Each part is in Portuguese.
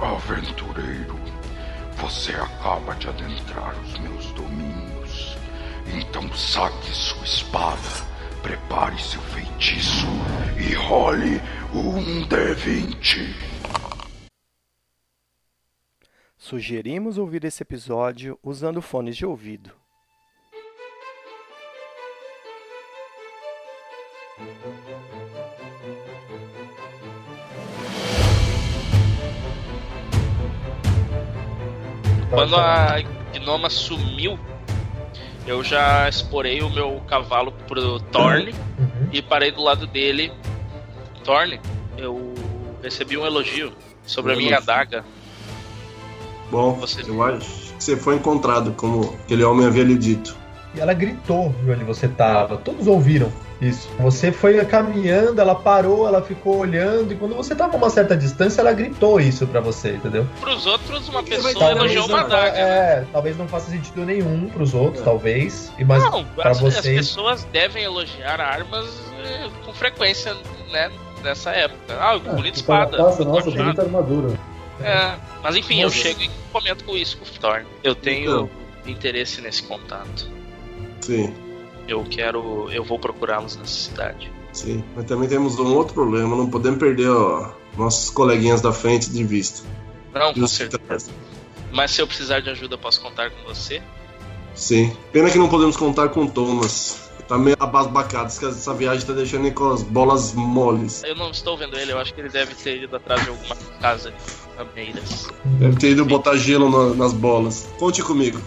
Aventureiro, você acaba de adentrar os meus domínios. Então saque sua espada, prepare seu feitiço e role um D20. Sugerimos ouvir esse episódio usando fones de ouvido. Quando a gnoma sumiu, eu já exporei o meu cavalo pro Thorne Uhum. e parei do lado dele. Thorne, eu recebi um elogio sobre a minha Elogio. adaga. Bom, Você- eu acho que você foi encontrado, como aquele homem havia lhe dito. E ela gritou de onde você tava. Todos ouviram isso. Você foi caminhando, ela parou, ela ficou olhando, e quando você tava a uma certa distância, ela gritou isso pra você, entendeu? Pros outros, uma pessoa elogiou uma adaga. né? É, talvez não faça sentido nenhum pros outros, talvez. E mas Não, pra as, as vocês. pessoas devem elogiar armas eh, com frequência, né? Nessa época. Ah, bonita espada. Nossa, nossa, bonita armadura. É, mas enfim, eu Nossa. chego e comento com isso com o Thorne. Eu tenho Então. interesse nesse contato. Sim, Eu quero. Eu vou procurá-los nessa cidade. sim. Mas também temos um outro problema, não podemos perder ó, nossos coleguinhas da frente de vista. Não, com certeza. Mas se eu precisar de ajuda, posso contar com você? Sim. Pena que não podemos contar com o Thomas. Tá meio abasbacado, essa viagem tá deixando ele com as bolas moles. Eu não estou vendo ele, eu acho que ele deve ter ido atrás de alguma casa de rameiras. Deve ter ido botar gelo na- nas bolas. Conte comigo.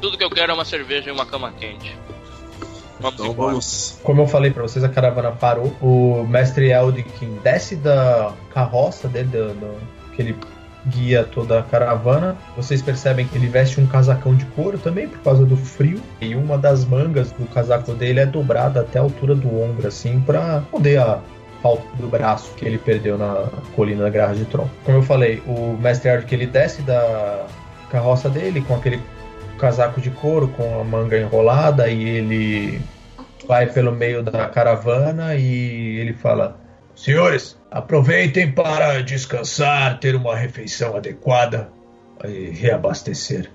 Tudo que eu quero é uma cerveja e uma cama quente. Vamos Então embora. vamos. Como eu falei pra vocês, a caravana parou. O mestre Eldkin desce da carroça dele, do, do- que ele guia toda a caravana. Vocês percebem que ele veste um casacão de couro também, por causa do frio. E uma das mangas do casaco dele é dobrada até a altura do ombro, assim, pra poder a falta do braço que ele perdeu na colina da Garra de Tron. Como eu falei, o mestre Eldkin ele desce da carroça dele com aquele casaco de couro com a manga enrolada e ele vai pelo meio da caravana e ele fala: Senhores, aproveitem para descansar, ter uma refeição adequada e reabastecer.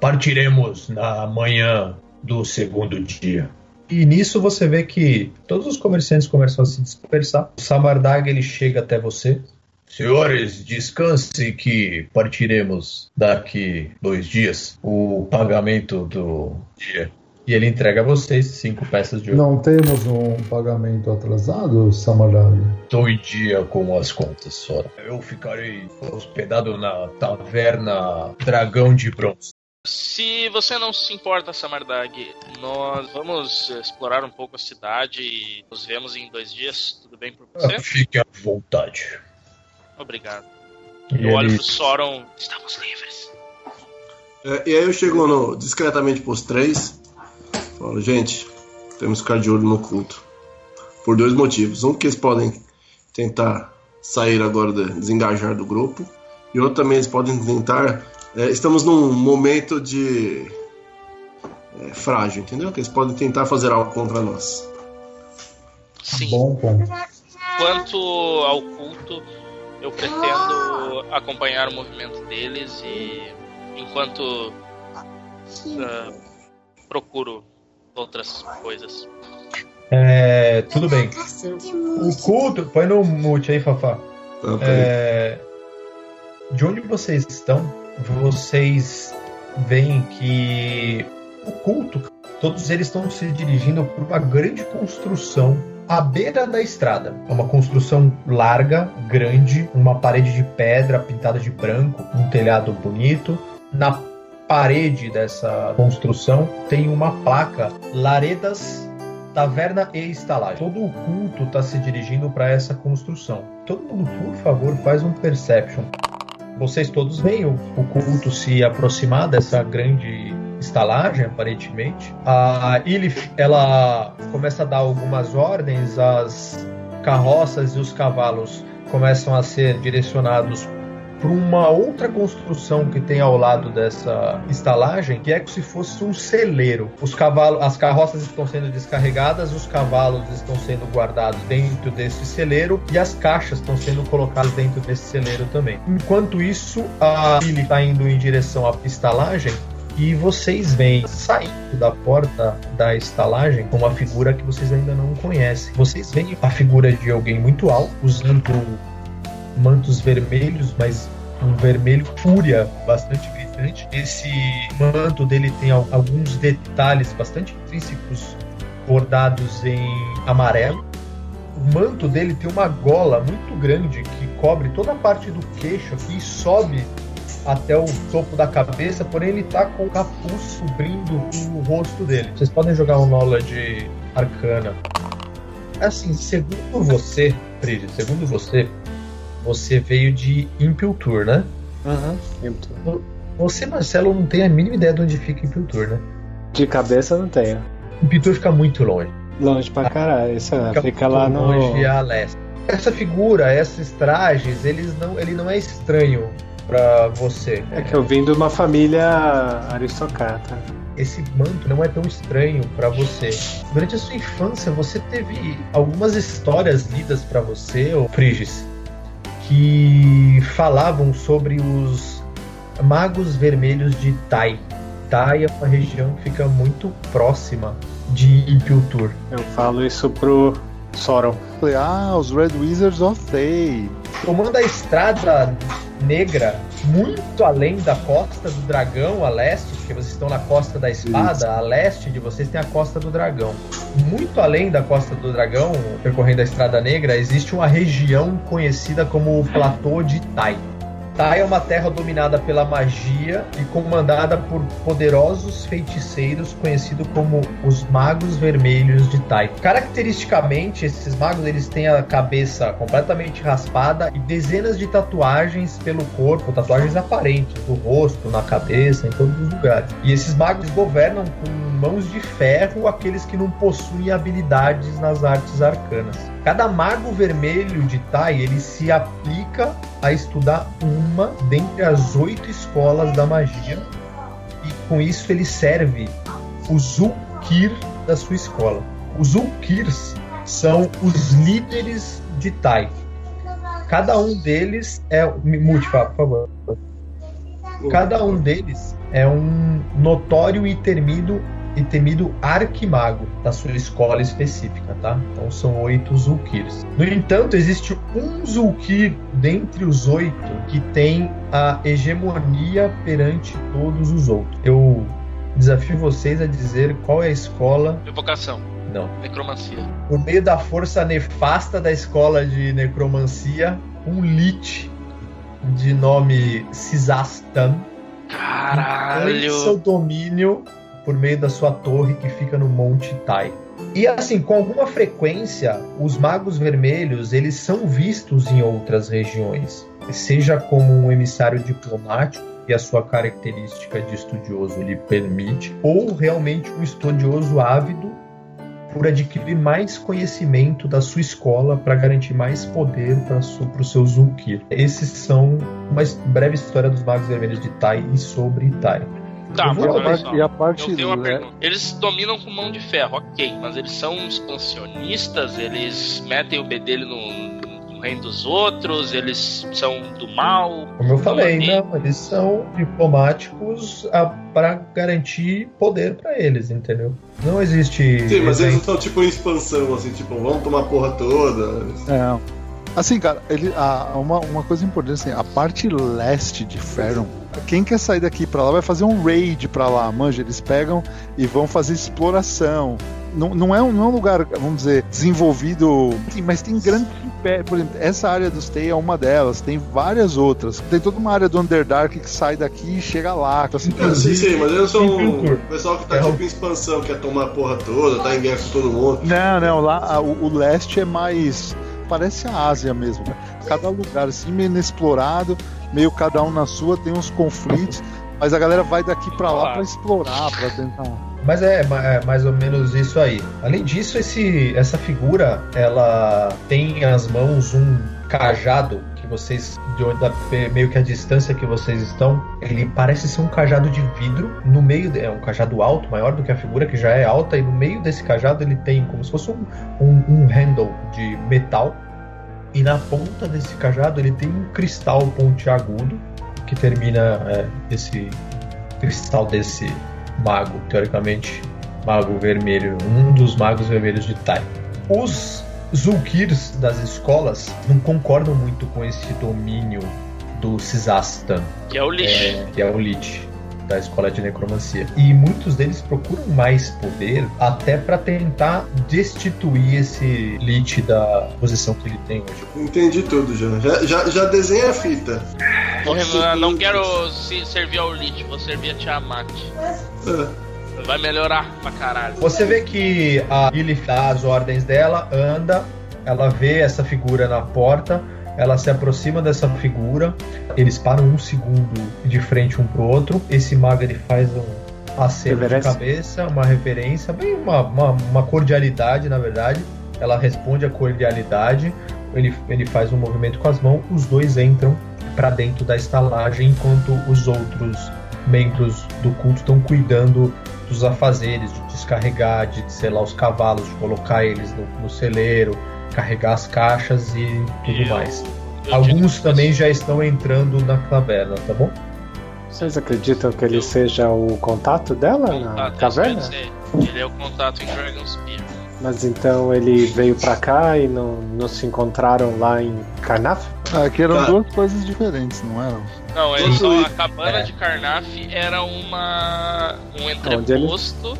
Partiremos na manhã do segundo dia. E nisso você vê que todos os comerciantes começam a se dispersar. O Samardag ele chega até você. Senhores, descanse que partiremos daqui dois dias. O pagamento do dia. E ele entrega a vocês cinco peças de ouro. Não temos um pagamento atrasado, Samardag? Estou em dia com as contas, Sora. Eu ficarei hospedado na taverna Dragão de Bronze. Se você não se importa, Samardag, nós vamos explorar um pouco a cidade e nos vemos em dois dias. Tudo bem por você? Fique à vontade. Obrigado. E Eu olho pro Soron. Estamos livres. É, e aí eu chego no- discretamente pros três. Falo, gente, temos que ficar de olho no culto. Por dois motivos. Um que eles podem tentar sair agora, de, desengajar do grupo. E outro também eles podem tentar. é, estamos num momento de. é, frágil, entendeu? Que eles podem tentar fazer algo contra nós. Sim. Bom ponto. Quanto ao culto, eu pretendo acompanhar o movimento deles e enquanto ah, procuro outras coisas. É, tudo bem. O culto. Põe no mute aí, Fafá. Tá. É, de onde vocês estão, vocês veem que o culto, todos eles estão se dirigindo por uma grande construção à beira da estrada. É uma construção larga, grande, uma parede de pedra pintada de branco, um telhado bonito. Na parede dessa construção tem uma placa Laredas Taverna e estalagem. Todo o culto está se dirigindo para essa construção. Todo mundo, por favor, faz um perception. Vocês todos veem o, culto se aproximar dessa grande estalagem, aparentemente. A Ilif, ela começa a dar algumas ordens, as carroças e os cavalos começam a ser direcionados para uma outra construção que tem ao lado dessa estalagem, que é como se fosse um celeiro. Os cavalos, as carroças estão sendo descarregadas, os cavalos estão sendo guardados dentro desse celeiro e as caixas estão sendo colocadas dentro desse celeiro também. Enquanto isso, a Billy está indo em direção à estalagem e vocês veem saindo da porta da estalagem uma figura que vocês ainda não conhecem. Vocês veem a figura de alguém muito alto, usando mantos vermelhos, mas um vermelho fúria bastante gritante. Esse manto dele tem alguns detalhes bastante intrínsecos bordados em amarelo. O manto dele tem uma gola muito grande que cobre toda a parte do queixo aqui e sobe até o topo da cabeça, porém ele tá com o capuz cobrindo o rosto dele. Vocês podem jogar um Knowledge Arcana. Assim, segundo você, Frid, segundo você, você veio de Impiltur, né? Aham, uhum, Impiltur. Você, Marcelo, não tem a mínima ideia de onde fica Impiltur, né? De cabeça não tenho. Impiltur fica muito longe. Longe pra caralho, isso é, fica, fica lá no... Longe a leste. Essa figura, esses trajes, eles não, ele não é estranho para você. É que eu vim de uma família aristocrata. Esse manto não é tão estranho para você. Durante a sua infância, você teve algumas histórias lidas para você, ou Friges, que falavam sobre os magos vermelhos de Tai. Tai é uma região que fica muito próxima de Impiltur. Eu falo isso pro Soron. Falei, ah, os Red Wizards of Thay. Tomando a estrada negra muito além da costa do dragão a leste, porque vocês estão na costa da espada, Isso. a leste de vocês tem a costa do dragão. Muito além da costa do dragão, percorrendo a estrada negra, existe uma região conhecida como o Platô de Tai. Tai é uma terra dominada pela magia e comandada por poderosos feiticeiros conhecidos como os Magos Vermelhos de Tai. Caracteristicamente, esses magos eles têm a cabeça completamente raspada e dezenas de tatuagens pelo corpo, tatuagens aparentes, do rosto, na cabeça, em todos os lugares. E esses magos governam com mãos de ferro aqueles que não possuem habilidades nas artes arcanas. Cada mago vermelho de Tai ele se aplica a estudar uma dentre as oito escolas da magia e com isso ele serve o Zulkir da sua escola. Os Zulkirs são os líderes de Tai. Cada um deles é. Mute, por favor. Cada um deles é um notório e temido e temido arquimago da sua escola específica, tá? Então são oito Zulkirs. No entanto, existe um Zulkir dentre os oito que tem a hegemonia perante todos os outros. Eu desafio vocês a dizer qual é a escola. Evocação. Não. Necromancia. Por meio da força nefasta da escola de necromancia, um Lich de nome Cisastan. Caralho! seu domínio por meio da sua torre que fica no Monte Tai. E assim, com alguma frequência, os magos vermelhos eles são vistos em outras regiões, seja como um emissário diplomático que a sua característica de estudioso lhe permite, ou realmente um estudioso ávido por adquirir mais conhecimento da sua escola para garantir mais poder para o seu Zulkir. Esses são uma breve história dos magos vermelhos de Tai e sobre Tai. Tá, mas olha só. E a parte eu tenho uma né? pergunta. Eles dominam com mão de ferro, ok, mas eles são expansionistas, eles metem o bedelho no, no reino dos outros, eles são do mal. Como eu falei, não, eles são diplomáticos ah, para garantir poder para eles, entendeu? Não existe. Sim, mas eles não estão tipo em expansão, assim, tipo, vamos tomar a porra toda. É. Assim, cara, ele, a, uma, uma coisa importante, assim, a parte leste de Ferrum quem quer sair daqui para lá vai fazer um raid para lá, manja. Eles pegam e vão fazer exploração. Não, não, é um, não é um lugar, vamos dizer, desenvolvido, mas tem grandes por exemplo, essa área do Stay é uma delas, tem várias outras. Tem toda uma área do Underdark que sai daqui e chega lá. Então, assim, é, sim, sim, mas eles são o pessoal que tá é tipo em expansão, quer tomar a porra toda, tá em guerra com todo mundo. Não, não, lá o, o leste é mais. Parece a Ásia mesmo. Né? Cada lugar assim, meio inexplorado meio cada um na sua, tem uns conflitos, mas a galera vai daqui para lá para explorar, para tentar. Mas é, é, mais ou menos isso aí. Além disso, esse, essa figura, ela tem as mãos um cajado vocês, de meio que a distância que vocês estão, ele parece ser um cajado de vidro. No meio, é um cajado alto, maior do que a figura, que já é alta, e no meio desse cajado ele tem como se fosse um, um, um handle de metal. E na ponta desse cajado ele tem um cristal pontiagudo que termina é, esse cristal desse mago, teoricamente mago vermelho, um dos magos vermelhos de Tai. Os Zulkirs das escolas não concordam muito com esse domínio do Cisastan, Que é o lixo. é, que é o Lich da escola de necromancia. E muitos deles procuram mais poder até para tentar destituir esse Lich da posição que ele tem hoje. Entendi tudo já. Já, já, já desenha a fita. Ô, Renan, não quero se servir ao Lich, vou servir a Tiamat. É. Vai melhorar pra caralho. Você vê que a Lilith dá as ordens dela, anda, ela vê essa figura na porta, ela se aproxima dessa figura, eles param um segundo de frente um pro outro. Esse mago ele faz um aceno de cabeça, uma referência, bem uma, uma, uma cordialidade, na verdade. Ela responde a cordialidade, ele, ele faz um movimento com as mãos, os dois entram para dentro da estalagem, enquanto os outros membros do culto estão cuidando dos afazeres, de descarregar, de selar os cavalos, de colocar eles no, no celeiro, carregar as caixas e tudo Eu- mais. eu Alguns também já estão entrando na caverna, tá bom? Vocês acreditam que ele seja o contato dela na Contato, caverna? isso quer dizer, Ele é o contato em Dragonspear. Mas então ele veio pra cá e não, não se encontraram lá em Carnaf? Ah, que eram Tá. duas coisas diferentes, não eram? Não, ele Tudo só, a cabana É. de Carnaf era uma um ele- entreposto,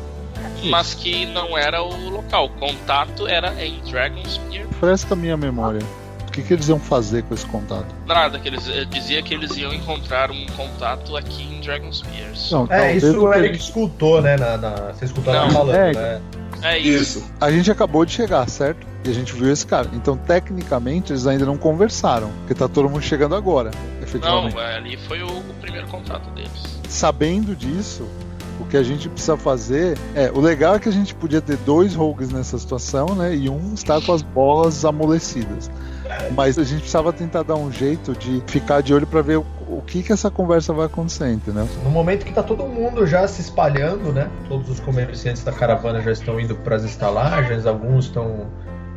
mas que não era o local. O contato era em Dragonspear. Fresca a minha memória. O que, que eles iam fazer com esse contato? Nada, que eles eh, dizia que eles iam encontrar um contato aqui em Dragonspear. Não, É, isso o Eric gente- escutou, né? Na, na- você escutou ela falando, é. né? É isso. Isso. A gente acabou de chegar, certo? E a gente viu esse cara. Então, tecnicamente, eles ainda não conversaram. Porque tá todo mundo chegando agora, efetivamente. Não, ali foi o, o primeiro contato deles. Sabendo disso, o que a gente precisa fazer é. O legal é que a gente podia ter dois rogues nessa situação, né? E um está com as bolas amolecidas. Mas a gente precisava tentar dar um jeito de ficar de olho pra ver o, o que que essa conversa vai acontecer, entendeu? No momento que tá todo mundo já se espalhando, né? Todos os comerciantes da caravana já estão indo para as estalagens, alguns estão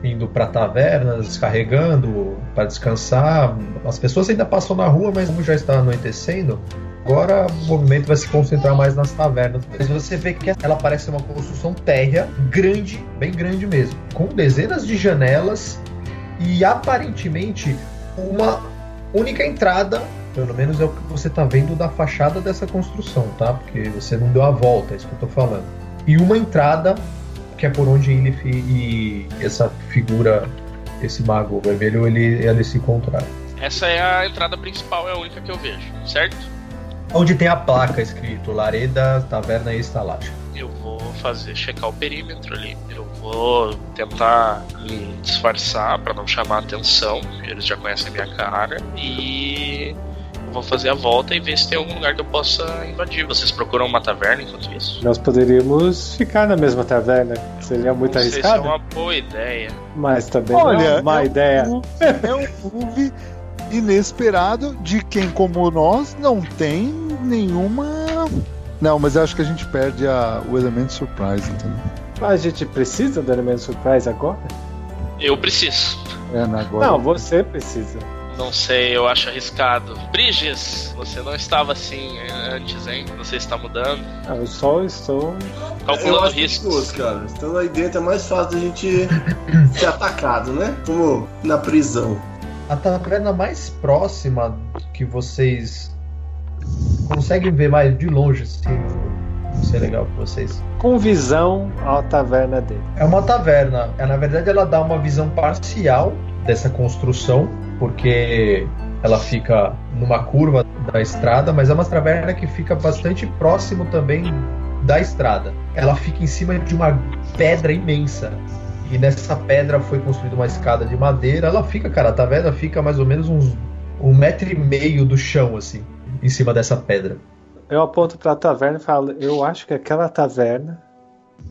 indo para tavernas, descarregando para descansar. As pessoas ainda passam na rua, mas como já está anoitecendo, agora o movimento vai se concentrar mais nas tavernas. Mas você vê que ela parece uma construção térrea, grande, bem grande mesmo, com dezenas de janelas e aparentemente uma única entrada pelo menos é o que você tá vendo da fachada dessa construção, tá? Porque você não deu a volta, é isso que eu tô falando. E uma entrada, que é por onde ele e essa figura, esse mago vermelho, ele, ele se encontraram. Essa é a entrada principal, é a única que eu vejo, certo? Onde tem a placa escrito Lareda, Taverna e Estalagem. Eu vou fazer checar o perímetro ali. Eu vou tentar me disfarçar pra não chamar atenção. Eles já conhecem a minha cara. E eu vou fazer a volta e ver se tem algum lugar que eu possa invadir. Vocês procuram uma taverna enquanto isso? Nós poderíamos ficar na mesma taverna. Seria muito não sei se é arriscado. uma boa ideia. Mas também não é uma um ideia. move- é um move inesperado de quem, como nós, não tem nenhuma. Não, mas eu acho que a gente perde a- o elemento surprise, entendeu? Mas a gente precisa do elemento surprise agora? Eu preciso. É, né, agora. Não, você precisa. Não sei, eu acho arriscado. Briges, você não estava assim antes, hein? Você está mudando. Não, eu só estou. Eu Calculando acho riscos. cara. Estando aí dentro é mais fácil da gente ser atacado, né? Como na prisão. A taverna mais próxima que vocês conseguem ver mais de longe, assim, isso é legal pra vocês. Com visão à taverna dele. É uma taverna. É, na verdade, ela dá uma visão parcial dessa construção, porque ela fica numa curva da estrada, mas é uma taverna que fica bastante próximo também da estrada. Ela fica em cima de uma pedra imensa. E nessa pedra foi construída uma escada de madeira. Ela fica, cara, a taverna fica mais ou menos uns um metro e meio do chão, assim, em cima dessa pedra. Eu aponto pra taverna e falo: Eu acho que aquela taverna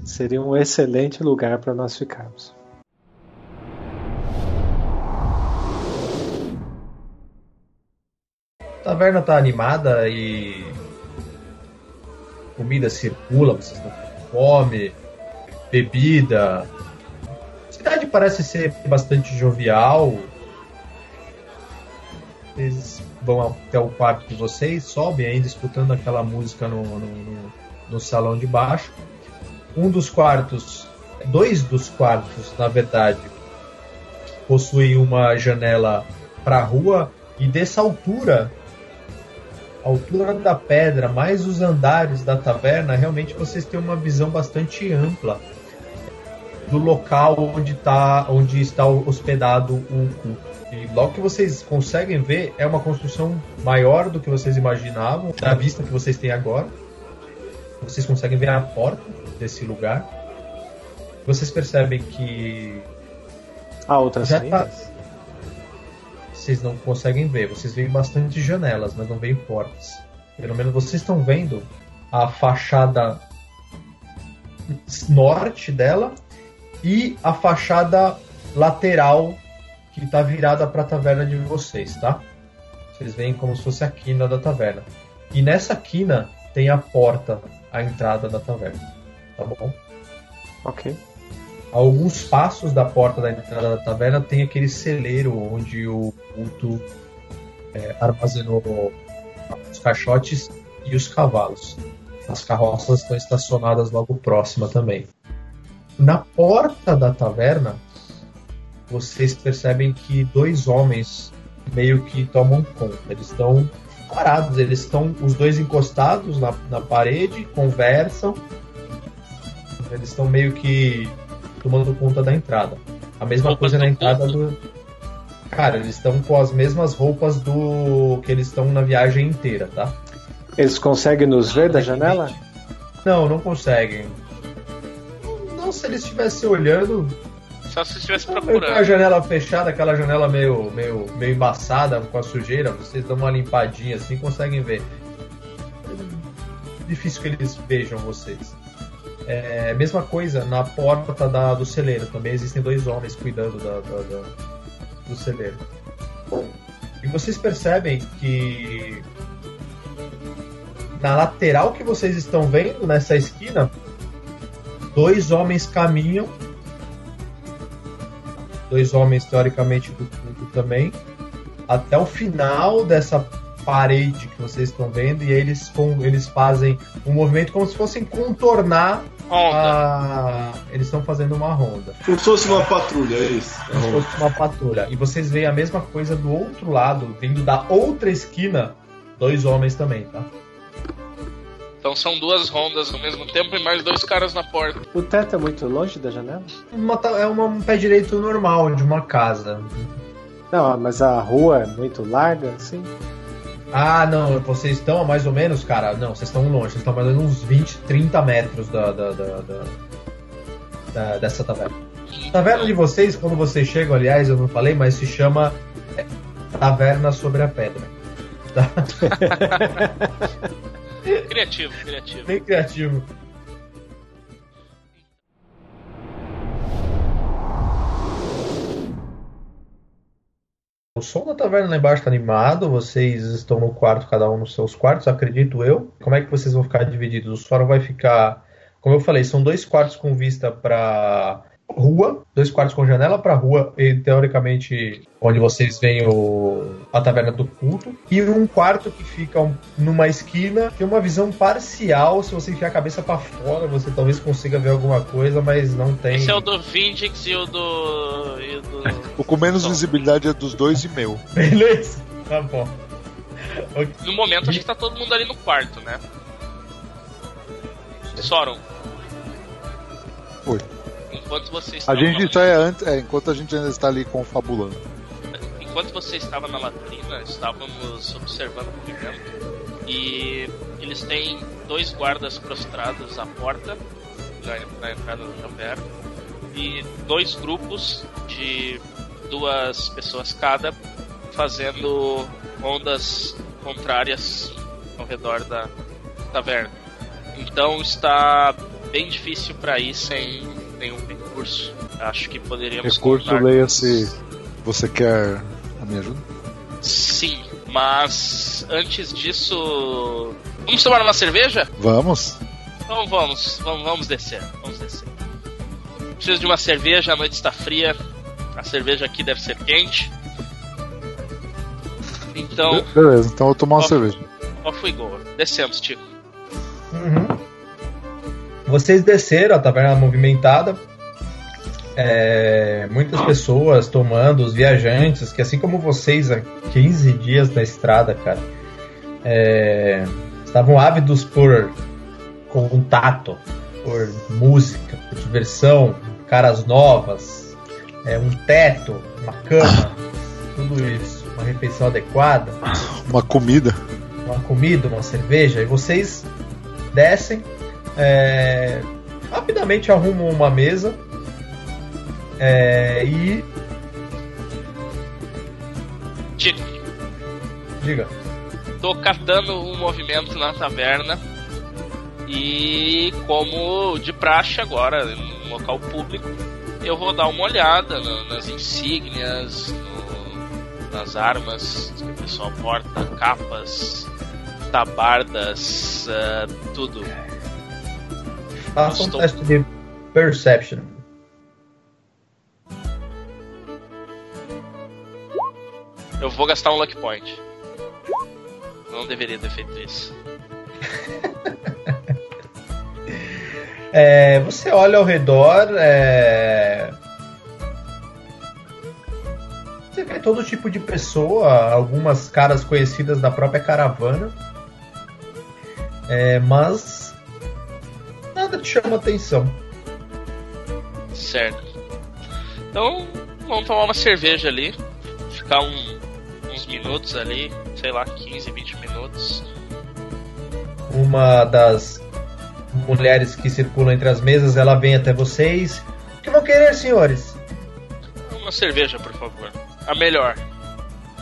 seria um excelente lugar para nós ficarmos. A taverna tá animada e. Comida circula, vocês estão com fome, bebida. A cidade parece ser bastante jovial. Vocês vão até o quarto de vocês, sobem ainda escutando aquela música no, no, no, no salão de baixo. Um dos quartos, dois dos quartos, na verdade, possuem uma janela para a rua e dessa altura, a altura da pedra, mais os andares da taverna, realmente vocês têm uma visão bastante ampla do local onde, tá, onde está hospedado o culto. E logo que vocês conseguem ver, é uma construção maior do que vocês imaginavam, da vista que vocês têm agora. Vocês conseguem ver a porta desse lugar. Vocês percebem que Há outras já tá. Vocês não conseguem ver. Vocês veem bastante janelas, mas não veem portas. Pelo menos vocês estão vendo a fachada norte dela e a fachada lateral que está virada para a taverna de vocês, tá? Vocês veem como se fosse a quina da taverna. E nessa quina tem a porta, a entrada da taverna. Tá bom? Ok. A alguns passos da porta da entrada da taverna tem aquele celeiro onde o culto é, armazenou os caixotes e os cavalos. As carroças estão estacionadas logo próxima também. Na porta da taverna, vocês percebem que dois homens meio que tomam conta. Eles estão parados, eles estão os dois encostados na, na parede, conversam. Eles estão meio que tomando conta da entrada. A mesma Roupas coisa na entrada do. Cara, eles estão com as mesmas roupas do que eles estão na viagem inteira, tá? Eles conseguem nos ver da janela? Não, não conseguem. Não, se eles estivessem olhando, Só se estivesse Meio com a procurando. janela fechada, aquela janela meio, meio, meio embaçada com a sujeira, vocês dão uma limpadinha assim conseguem ver. É difícil que eles vejam vocês. É, mesma coisa na porta da- do celeiro, também existem dois homens cuidando da- da- da- do celeiro. E vocês percebem que na lateral que vocês estão vendo, nessa esquina, dois homens caminham dois homens teoricamente do culto também, até o final dessa parede que vocês estão vendo, e aí eles, com, eles fazem um movimento como se fossem contornar a. Eles estão fazendo uma ronda. Como se fosse uma patrulha, é isso. Como se fosse uma patrulha. E vocês veem a mesma coisa do outro lado, vindo da outra esquina, dois homens também, tá? Então são duas rondas ao mesmo tempo e mais dois caras na porta. O teto é muito longe da janela? Uma é uma- um pé direito normal de uma casa. Não, mas a rua é muito larga, assim. Ah, não, vocês estão mais ou menos, cara. Não, vocês estão longe, vocês estão mais ou menos uns 20, 30 metros da, da, da- da- da- dessa taverna. A taverna de vocês, quando vocês chegam, aliás, eu não falei, mas se chama é, Taverna sobre a Pedra. Criativo, criativo. Bem criativo. O som da taverna lá embaixo tá animado, vocês estão no quarto, cada um nos seus quartos, acredito eu. Como é que vocês vão ficar divididos? O Sora vai ficar, como eu falei, são dois quartos com vista pra rua, dois quartos com janela pra rua, e teoricamente onde vocês veem o, a taverna do culto, e um quarto que fica um- numa esquina, tem uma visão parcial, se você enfiar a cabeça pra fora, você talvez consiga ver alguma coisa, mas não tem. Esse é o do Vindix e o do. E o do... O com menos visibilidade é dos dois e meu. Beleza? Tá bom. No momento, acho que tá todo mundo ali no quarto, né? Soron. Oi. Enquanto você A gente só é antes, é, enquanto a gente ainda está ali confabulando. enquanto você estava na latrina, estávamos observando o movimento e eles têm dois guardas prostrados à porta na, entrada da taverna e dois grupos de duas pessoas cada fazendo ondas contrárias ao redor da taverna. Então está bem difícil para ir sem nenhum recurso. Acho que poderíamos Recurso, contar leia-se. Você quer a minha ajuda? Sim, mas antes disso. Vamos tomar uma cerveja? Vamos. Então vamos, vamos, vamos descer. Vamos descer. Preciso de uma cerveja, a noite está fria. A cerveja aqui deve ser quente. Então, Beleza, então eu vou tomar uma Ó. cerveja. foi gol? Descemos, Tico. Vocês desceram, a taverna movimentada. É, muitas pessoas tomando, os viajantes, que assim como vocês há 15 dias na estrada, cara, é, estavam ávidos por contato, por música, por diversão, caras novas, é, um teto, uma cama, tudo isso, uma refeição adequada Uma comida. uma comida, uma cerveja, e vocês descem, é, rapidamente arrumam uma mesa é, e. Tico, Diga. tô catando um movimento na taverna. E como de praxe agora, num local público, eu vou dar uma olhada na- nas insígnias, no- nas armas que o pessoal porta, capas, tabardas, ah, tudo. Faça um Estou- teste de Perception. Eu vou gastar um luck point. Não deveria ter feito isso. É, você olha ao redor. é, Você vê todo tipo de pessoa, algumas caras conhecidas da própria caravana. É, mas nada te chama atenção. Certo. Então, vamos tomar uma cerveja ali. Ficar um- uns minutos ali, sei lá, 15, 20 minutos. uma das mulheres que circulam entre as mesas, ela vem até vocês. O que vão querer, senhores? Uma cerveja, por favor. A melhor.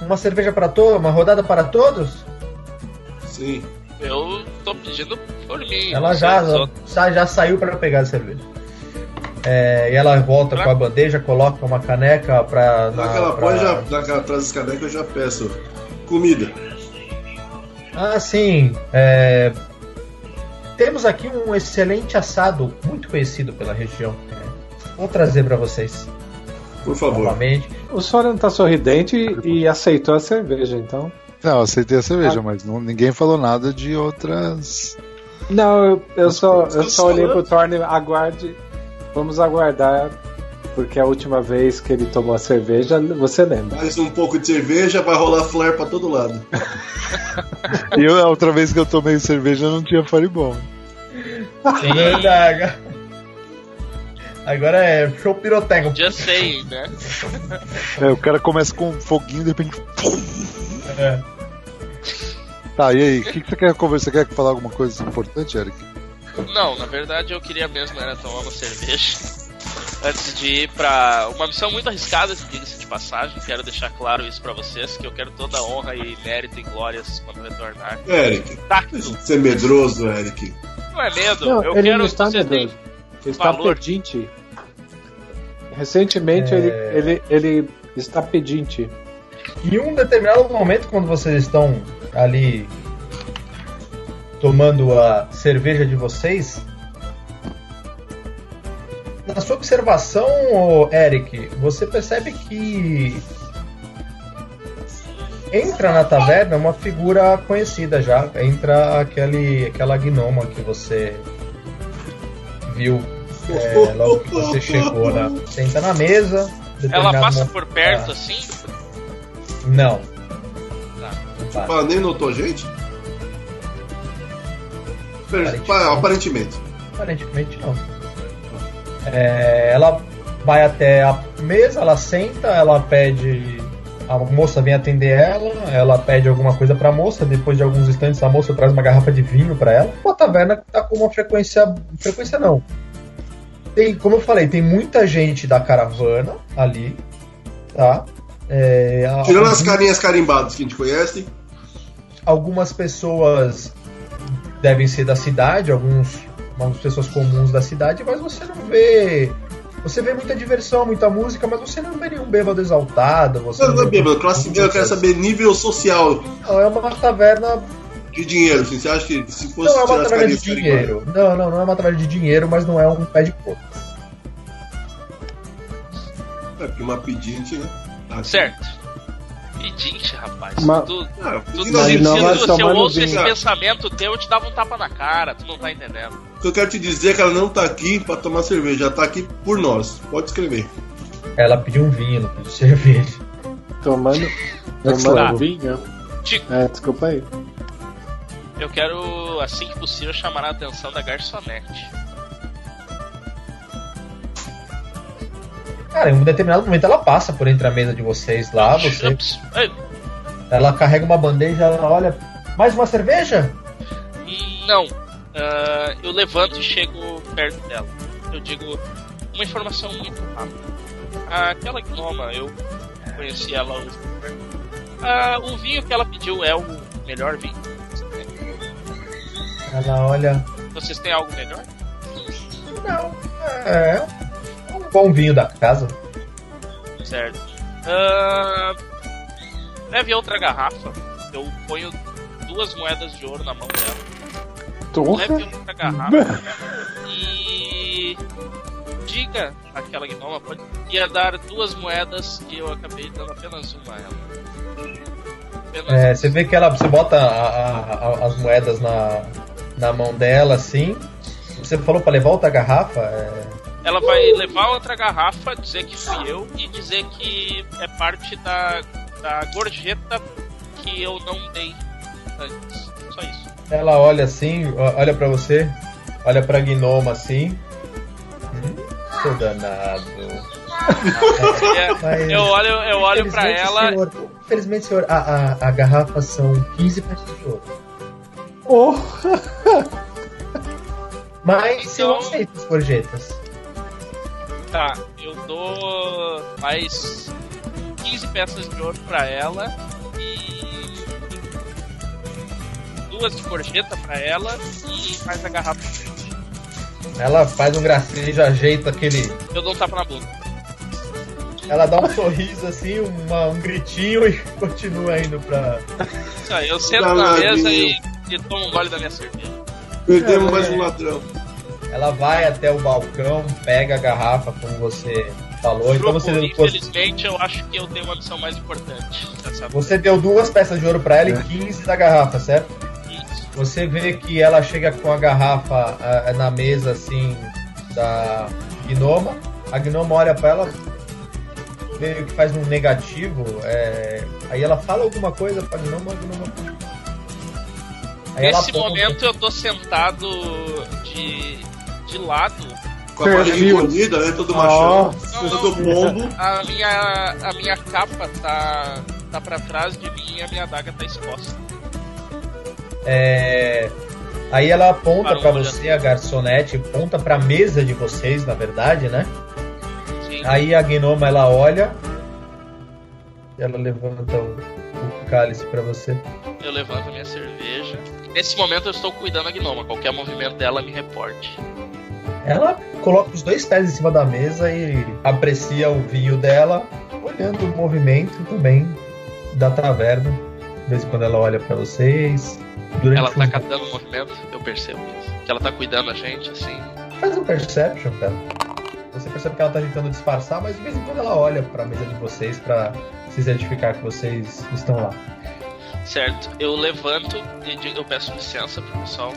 Uma cerveja para todos? Uma rodada para todos? Sim. Eu tô pedindo por mim. Ela já, já, já saiu para pegar a cerveja. É, e ela volta com a bandeja, coloca uma caneca pra. Na na- que ela pra- já, naquela atrás das canecas, eu já peço comida. Ah, sim. é, Temos aqui um excelente assado, muito conhecido pela região. Vou trazer para vocês Por favor. novamente. O Soren tá sorridente e aceitou a cerveja, então. Não, eu aceitei a cerveja, Ah. mas não- ninguém falou nada de outras. Não, eu, eu só, eu só olhei pro Thorne, aguarde. Vamos aguardar, porque a última vez que ele tomou a cerveja, você lembra. Mais um pouco de cerveja, vai rolar flare pra todo lado. E eu, a outra vez que eu tomei cerveja não tinha Fireball. Verdade. Agora é show pirotécnico. Já sei, né? É, o cara começa com um foguinho e de repente. É. Tá, e aí? O que, que você quer conversar? Você quer falar alguma coisa importante, Eric? Não, na verdade eu queria mesmo era tomar uma cerveja. Antes de ir pra uma missão muito arriscada, diga-se de passagem. Quero deixar claro isso pra vocês, que eu quero toda a honra e mérito e glórias quando retornar. Eric, Tacto, você é medroso, Eric. não é medo. Não, eu ele quero não está têm- medroso. Ele está pedinte. Recentemente É. ele, ele, ele está pedinte. Em um determinado momento, quando vocês estão ali tomando a cerveja de vocês, na sua observação, Eric, você percebe que entra na taverna uma figura conhecida já. Entra aquele, aquela gnoma que você viu é, logo que você chegou. Né? Senta na mesa. Ela passa por perto Ah, assim? Não. Tá. Nem notou gente? Per- Aparentemente. pa- Aparentemente. Aparentemente não. É, ela vai até a mesa, ela senta, ela pede. A moça vem atender ela, ela pede alguma coisa pra moça, depois de alguns instantes a moça traz uma garrafa de vinho pra ela. A taverna tá com uma frequência. Frequência não. Tem, como eu falei, tem muita gente da caravana ali, tá? É, Tirando as algum- carinhas carimbadas que a gente conhece. algumas pessoas devem ser da cidade, alguns, algumas pessoas comuns da cidade, mas você não vê Você vê muita diversão, muita música, mas você não vê nenhum bêbado exaltado. Você Não, não é bêbado, classe B, eu quero saber nível social Não, é uma taverna. de dinheiro. Assim, você acha que se fosse Não é uma as taverna de dinheiro. Não, não, não é uma taverna de dinheiro, mas não é um pé de porco. É, porque uma pedinte, né? Tá. Certo. Pedinte, rapaz. Uma- Tu, Ah, tu, tu, assim, Mas não se, tu- se eu ouço esse vinho. pensamento teu, eu te dava um tapa na cara, tu não tá entendendo. O que eu quero te dizer é que ela não tá aqui pra tomar cerveja, ela tá aqui por nós. Pode escrever. Ela pediu um vinho, não pediu cerveja. Tomando, tomando level. vinho. Te- É, desculpa aí. Eu quero, assim que possível, chamar a atenção da garçonete. Cara, em um determinado momento ela passa por entre a mesa de vocês lá, você. Ei, ela carrega uma bandeja, ela olha, mais uma cerveja? Não. Ah, eu levanto e chego perto dela. Eu digo uma informação muito rápida. Aquela gnoma, eu conheci ela hoje. Ah, o vinho que ela pediu é o melhor vinho. Ela olha, Vocês têm algo melhor? não, é um bom vinho da casa. Certo. Ah, leve outra garrafa. Eu ponho duas moedas de ouro na mão dela. Leve outra garrafa. e diga àquela gnoma pode ia dar duas moedas e eu acabei dando apenas uma a ela. Apenas É, você vê que ela, você bota a- a- a- as moedas na, na mão dela assim. Você falou pra levar outra garrafa? É, Ela vai levar outra garrafa, dizer que fui eu e dizer que é parte da, da gorjeta que eu não dei antes. Só isso. ela olha assim, olha pra você, olha pra gnoma assim. Hum, seu danado. É, eu olho, eu olho pra ela. Senhor, infelizmente, senhor, a, a, a garrafa são 15 peças de ouro. Porra. Mas eu Então- aceito as gorjetas. Tá, eu dou mais 15 peças de ouro pra ela e duas de gorjeta pra ela e mais a garrafa. Ela faz um gracejo, ajeita aquele. Eu dou um tapa na bunda. Ela dá um sorriso assim, uma- um gritinho e continua indo pra. Isso aí, eu sento na mesa e, e tomo um gole da minha cerveja. Perdemos É, mais um ladrão. Ela vai até o balcão, pega a garrafa, como você falou. Então você deu, infelizmente, eu acho que eu tenho uma missão mais importante. Você deu duas peças de ouro pra ela e 15 da garrafa, certo? Isso. Você vê que ela chega com a garrafa ah, na mesa assim da gnoma. A gnoma olha pra ela, meio que faz um negativo. é, Aí ela fala alguma coisa pra gnoma, a gnoma. Aí ela Nesse momento eu tô sentado de, de lado. Com a barriga Perfil. encolhida, né? Todo machão. Nossa. Todo pombo. A minha, a minha capa tá, tá pra trás de mim e a minha adaga tá exposta. É, Aí ela aponta olha. você, a garçonete, aponta pra mesa de vocês, na verdade, né? Sim. Aí a gnoma ela olha, ela levanta o, o cálice pra você. Eu levanto a minha cerveja. Nesse momento eu estou cuidando da gnoma. Qualquer movimento dela me reporte. Ela coloca os dois pés em cima da mesa e aprecia o vinho dela, olhando o movimento também da taverna. De vez em quando ela olha pra vocês. Durante Ela tá catando o movimento, eu percebo isso. Que ela tá cuidando da gente, assim. Faz um perception, cara. Você percebe que ela tá tentando disfarçar, mas de vez em quando ela olha pra mesa de vocês pra se certificar que vocês estão lá. Certo. Eu levanto e digo, eu peço licença pro pessoal.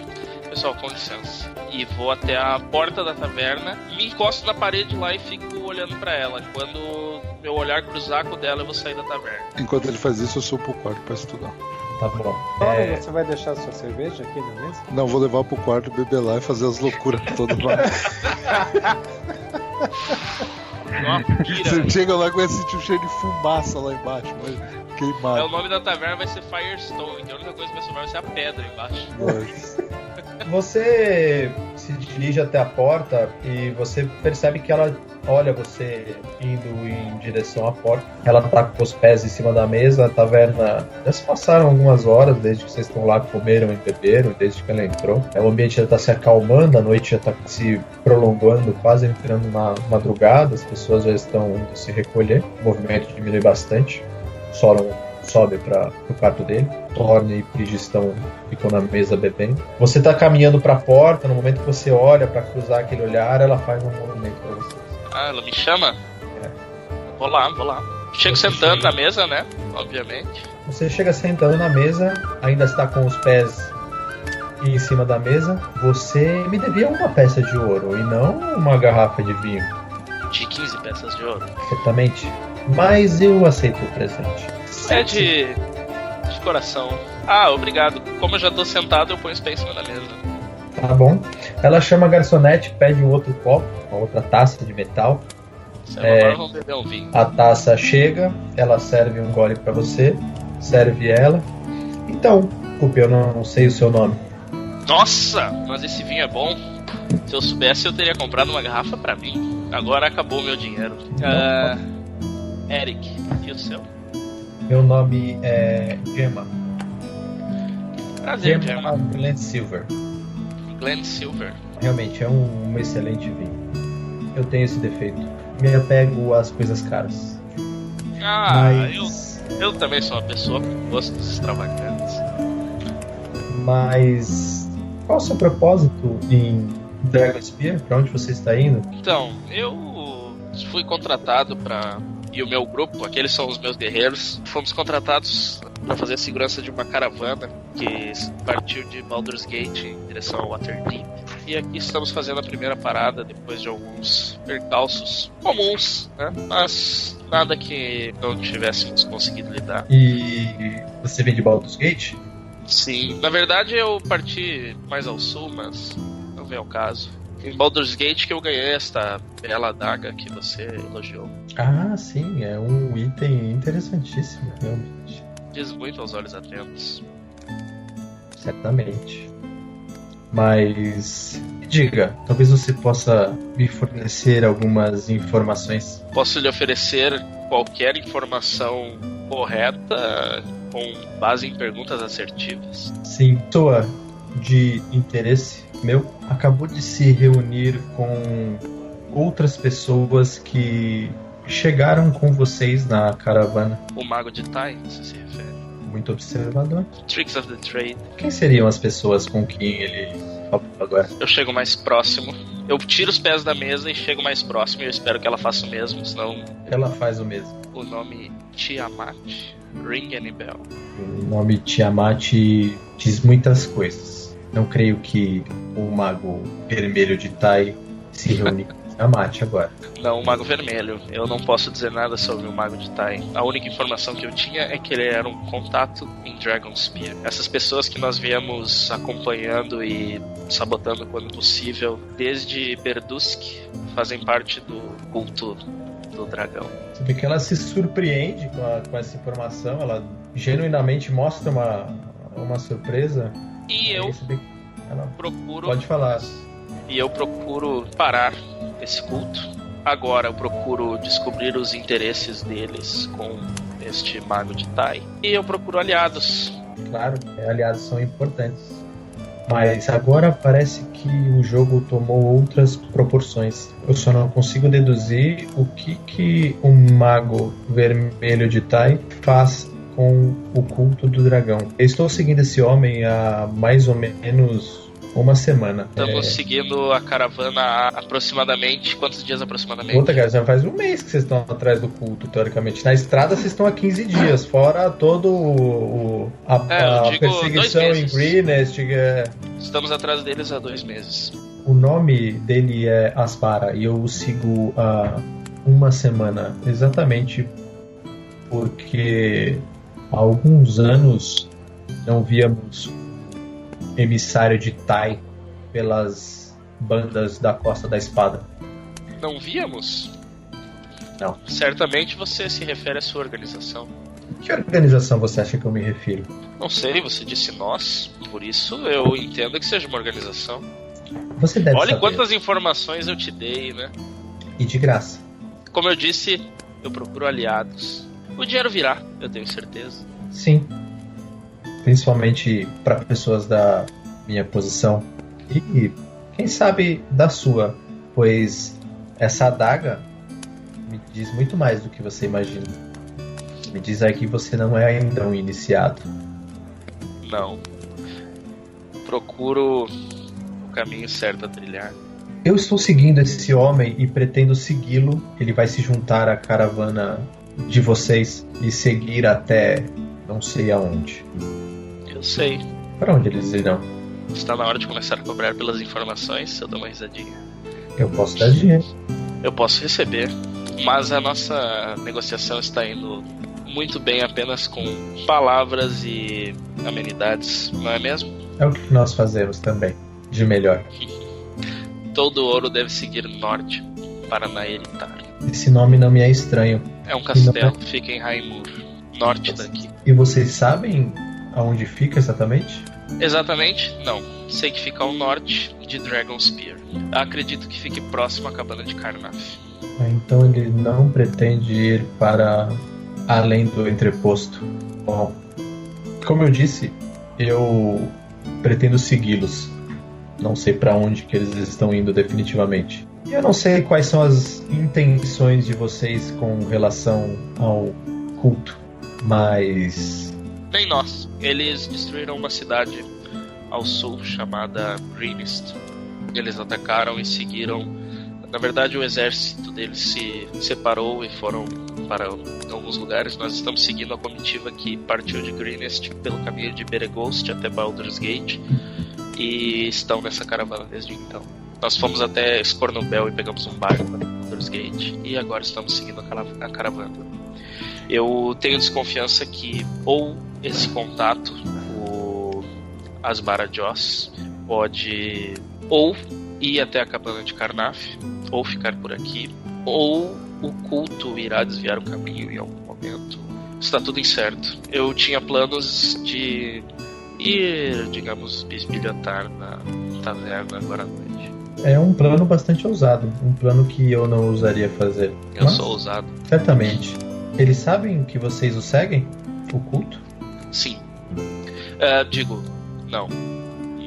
Pessoal, com licença. E vou até a porta da taverna, me encosto na parede lá e fico olhando pra ela. Quando meu olhar cruzar com o dela, eu vou sair da taverna. Enquanto ele faz isso, eu subo pro quarto pra estudar. Tá bom. É, você vai deixar sua cerveja aqui na mesa? Não, vou levar pro quarto, beber lá e fazer as loucuras todas. Você chega lá com esse tipo cheio de fumaça lá embaixo, mas É, o queimado. nome da taverna vai ser Firestone, que a única coisa que vai sobrar vai ser a pedra embaixo. Nossa. Você se dirige até a porta e você percebe que ela olha você indo em direção à porta. Ela tá com os pés em cima da mesa, a taverna. Já se passaram algumas horas desde que vocês estão lá, comeram e beberam, desde que ela entrou. O ambiente já tá se acalmando, a noite já tá se prolongando, quase entrando na madrugada, as pessoas já estão indo se recolher, o movimento diminui bastante. Soron sobe para o quarto dele. Thorne e Prige estão ficam na mesa bebendo. Você tá caminhando para a porta, no momento que você olha para cruzar aquele olhar, ela faz um movimento para você. Ah, ela me chama? É. Vou lá, vou lá. Chego sentando na mesa, né? Obviamente. Você chega sentando na mesa, ainda está com os pés em cima da mesa. Você me devia uma peça de ouro e não uma garrafa de vinho, De 15 peças de ouro. certamente. Mas eu aceito o presente. É de. de coração. Ah, obrigado. Como eu já tô sentado, eu ponho os pés em cima da mesa. Tá bom. Ela chama a garçonete, pede um outro copo, uma outra taça de metal. É. agora vamos beber um vinho. A taça chega, ela serve um gole pra você, serve ela. Então, desculpe, eu não sei o seu nome. Nossa, mas esse vinho é bom. Se eu soubesse, eu teria comprado uma garrafa pra mim. Agora acabou o meu dinheiro. Ah, Eric, e o seu? Meu nome é Gemma. Prazer, Gemma Gemma. Glenn Silver. Glenn Silver. Realmente é um, um excelente vinho. Eu tenho esse defeito. Me apego às coisas caras. Ah, mas, eu, eu também sou uma pessoa com gostos extravagantes. mas qual o seu propósito em Dragon Spear? Pra onde você está indo? Então, eu fui contratado pra. E o meu grupo, aqueles são os meus guerreiros, fomos contratados para fazer a segurança de uma caravana que partiu de Baldur's Gate em direção ao Waterdeep. E aqui estamos fazendo a primeira parada depois de alguns percalços comuns, né? Mas nada que não tivéssemos conseguido lidar. E você vem de Baldur's Gate? Sim, na verdade eu parti mais ao sul, mas não vem ao caso. Em Baldur's Gate que eu ganhei esta bela adaga que você elogiou. Ah, sim, é um item interessantíssimo, realmente. Diz muito aos olhos atentos. Certamente. Mas diga, talvez você possa me fornecer algumas informações. Posso lhe oferecer qualquer informação correta com base em perguntas assertivas. Sim, pessoa de interesse meu acabou de se reunir com outras pessoas que chegaram com vocês na caravana. O Mago de Tai, você se refere. Muito observador. Tricks of the Trade. Quem seriam as pessoas com quem ele falou agora? Eu chego mais próximo. Eu tiro os pés da mesa e chego mais próximo e eu espero que ela faça o mesmo, senão Ela faz o mesmo. o nome Tiamat. Ring any bell. O nome Tiamat diz muitas coisas. Não creio que o mago vermelho de Tai se reúne com Tiamat agora. Não, o Mago Vermelho. Eu não posso dizer nada sobre o Mago de Tai. A única informação que eu tinha é que ele era um contato em Dragon Spear. Essas pessoas que nós viemos acompanhando e sabotando quando possível, desde Berdusk, fazem parte do culto do dragão. Você vê que ela se surpreende com, a- com essa informação, ela genuinamente mostra uma, uma surpresa. E eu ela procuro. pode falar. E eu procuro parar esse culto. Agora eu procuro descobrir os interesses deles com este Mago de Tai. E eu procuro aliados. Claro, é, aliados são importantes. Mas agora parece que o jogo tomou outras proporções. Eu só não consigo deduzir o que que um mago vermelho de Tai faz com o culto do dragão. Eu estou seguindo esse homem há mais ou menos uma semana. Estamos É, seguindo a caravana há aproximadamente. Quantos dias aproximadamente? Puta, cara, já faz um mês que vocês estão atrás do culto, teoricamente. Na estrada vocês estão há 15 dias, fora todo o, a, É, a perseguição em. Greenest. é, Estamos atrás deles há dois meses. O nome dele é Aspara e eu o sigo há uma semana, exatamente porque há alguns anos não víamos emissário de Tai pelas bandas da Costa da Espada. Não víamos? Não. Certamente você se refere à sua organização. Que organização você acha que eu me refiro? Não sei, você disse nós, por isso eu entendo que seja uma organização. Você deve Olha saber. quantas informações eu te dei, né? E de graça. Como eu disse, eu procuro aliados. O dinheiro virá, eu tenho certeza. Sim. Principalmente para pessoas da minha posição. E quem sabe da sua, pois essa adaga me diz muito mais do que você imagina. Me diz aí que você não é ainda um iniciado. Não. Procuro o caminho certo a trilhar. Eu estou seguindo esse homem e pretendo segui-lo. Ele vai se juntar à caravana de vocês e seguir até não sei aonde. Sei. Para onde eles irão? Está na hora de começar a cobrar pelas informações, eu dou uma risadinha. Eu posso dar dinheiro. Eu posso receber, mas a nossa negociação está indo muito bem apenas com palavras e amenidades, não é mesmo? É o que nós fazemos também. De melhor. Todo ouro deve seguir norte para Naeritar. Esse nome não me é estranho. É um castelo, fica em Raimur, norte daqui. E vocês sabem aonde fica exatamente? Exatamente, não. Sei que fica ao norte de Dragon Spear. Acredito que fique próximo à cabana de Karnaf. Ah, Então ele não pretende ir para além do entreposto. Bom, como eu disse, eu pretendo segui-los. Não sei para onde que eles estão indo definitivamente. E eu não sei quais são as intenções de vocês com relação ao culto, mas Nem nós. Eles destruíram uma cidade ao sul chamada Greenest. Eles atacaram e seguiram. Na verdade, o exército deles se separou e foram para alguns lugares. Nós estamos seguindo a comitiva que partiu de Greenest pelo caminho de Beregost até Baldur's Gate e estão nessa caravana desde então. Nós fomos até Scornobel e pegamos um barco para Baldur's Gate e agora estamos seguindo a caravana. Eu tenho desconfiança que ou esse contato, o Asbara Joss, pode ou ir até a cabana de Karnaf, ou ficar por aqui, ou o culto irá desviar o caminho em algum momento. Está tudo incerto. Eu tinha planos de ir, digamos, bisbilhotar na taverna agora à noite. é um plano bastante ousado. Um plano que eu não ousaria fazer. Eu Mas, sou ousado. Certamente. Eles sabem que vocês o seguem? O culto? Sim. É, digo, não.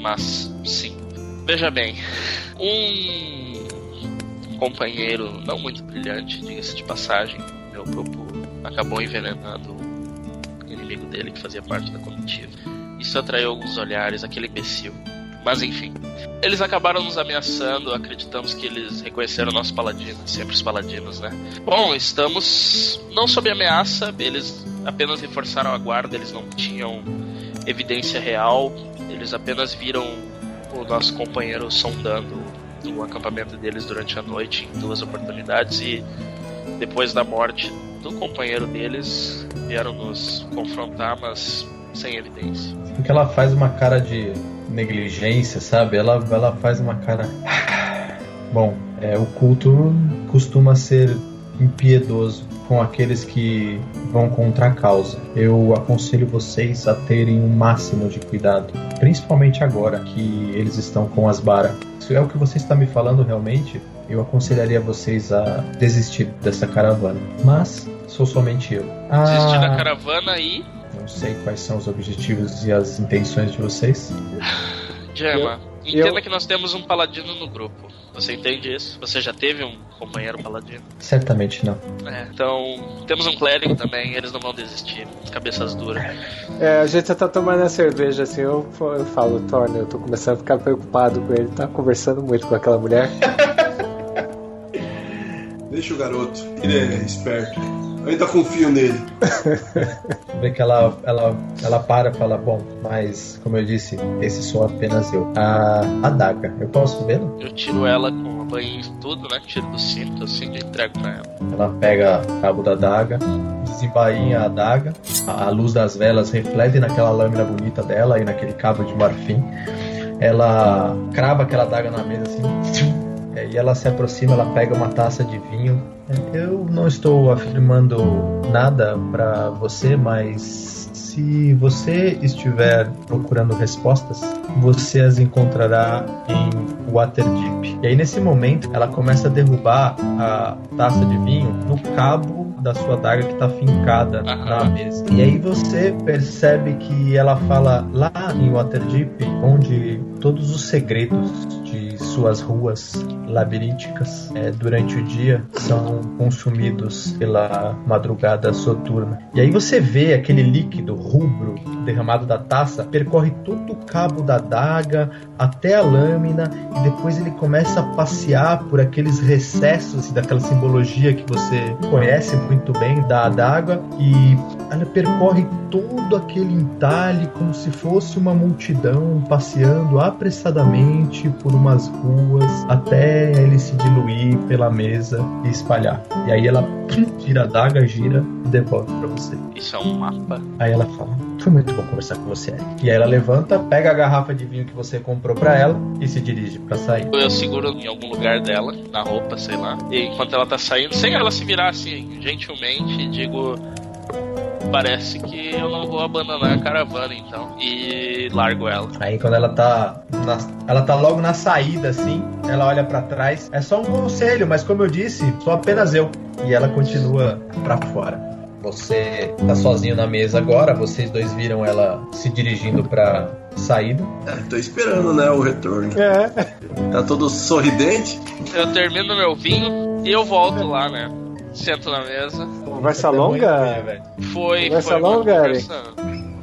Mas sim. Veja bem, um companheiro não muito brilhante, diga-se de passagem, meu grupo acabou envenenando o inimigo dele que fazia parte da comitiva. Isso atraiu alguns olhares, aquele imbecil. Mas enfim, eles acabaram nos ameaçando, acreditamos que eles reconheceram nossos paladinos, sempre os paladinos, né? Bom, estamos não sob ameaça, eles apenas reforçaram a guarda, eles não tinham evidência real, eles apenas viram o nosso companheiro sondando o acampamento deles durante a noite em duas oportunidades e depois da morte do companheiro deles vieram nos confrontar, mas sem evidência. Porque ela faz uma cara de negligência, sabe? Ela, ela faz uma cara. Bom, é, o culto costuma ser impiedoso com aqueles que vão contra a causa. Eu aconselho vocês a terem o máximo de cuidado, principalmente agora que eles estão com as bara. Se é o que você está me falando realmente, eu aconselharia vocês a desistir dessa caravana. Mas sou somente eu. Desistir da Ah, caravana e. não sei quais são os objetivos e as intenções de vocês. Gemma, Eu- entenda eu- que nós temos um paladino no grupo. Você entende isso? Você já teve um companheiro paladino? Certamente não. É, então, temos um clérigo também, eles não vão desistir. Cabeças duras. É, a gente tá tomando a cerveja assim, eu, eu falo, Tony, eu tô começando a ficar preocupado com ele, tá conversando muito com aquela mulher. Deixa o garoto, ele é esperto. Eu ainda confio nele. Vê que ela, ela, ela para e fala, bom, mas como eu disse, esse sou apenas eu. A adaga, eu posso vê-la? Eu tiro ela com a banho e tudo, né? Tiro do cinto, assim, e entrego pra ela. Ela pega o cabo da adaga, desembainha a adaga, a, a luz das velas reflete naquela lâmina bonita dela e naquele cabo de marfim. Ela crava aquela adaga na mesa assim, E aí ela se aproxima, ela pega uma taça de vinho. É, Eu não estou afirmando nada pra você, mas se você estiver procurando respostas, você as encontrará em Waterdeep. E aí nesse momento ela começa a derrubar a taça de vinho no cabo da sua adaga que está fincada na Aham. mesa. E aí você percebe que ela fala lá em Waterdeep, onde todos os segredos de suas ruas labirínticas é, durante o dia são consumidos pela madrugada soturna. E aí você vê aquele líquido rubro derramado da taça percorre todo o cabo da adaga até a lâmina e depois ele começa a passear por aqueles recessos daquela simbologia que você conhece muito bem da adaga e ela percorre todo aquele entalhe como se fosse uma multidão passeando apressadamente por umas ruas até ele se diluir pela mesa e espalhar. E aí ela tira a adaga, gira e devolve pra você. Isso é um mapa. Aí ela fala: Foi muito bom conversar com você, Eric. E aí ela levanta, pega a garrafa de vinho que você comprou pra ela e se dirige pra sair. Eu seguro em algum lugar dela, na roupa, sei lá. E enquanto ela tá saindo, sem ela se virar assim, gentilmente, digo. Parece que eu não vou abandonar a caravana então. E largo ela. Aí quando ela tá na- ela tá logo na saída assim, ela olha pra trás. É só um conselho, mas como eu disse, sou apenas eu. E ela continua pra fora. Você tá sozinho na mesa agora, vocês dois viram ela se dirigindo pra saída. É, tô esperando, né, o retorno. É. Tá todo sorridente. Eu termino meu vinho e eu volto lá, né? Sento na mesa. Conversa longa. velho. Foi, Conversa foi uma longa, conversa.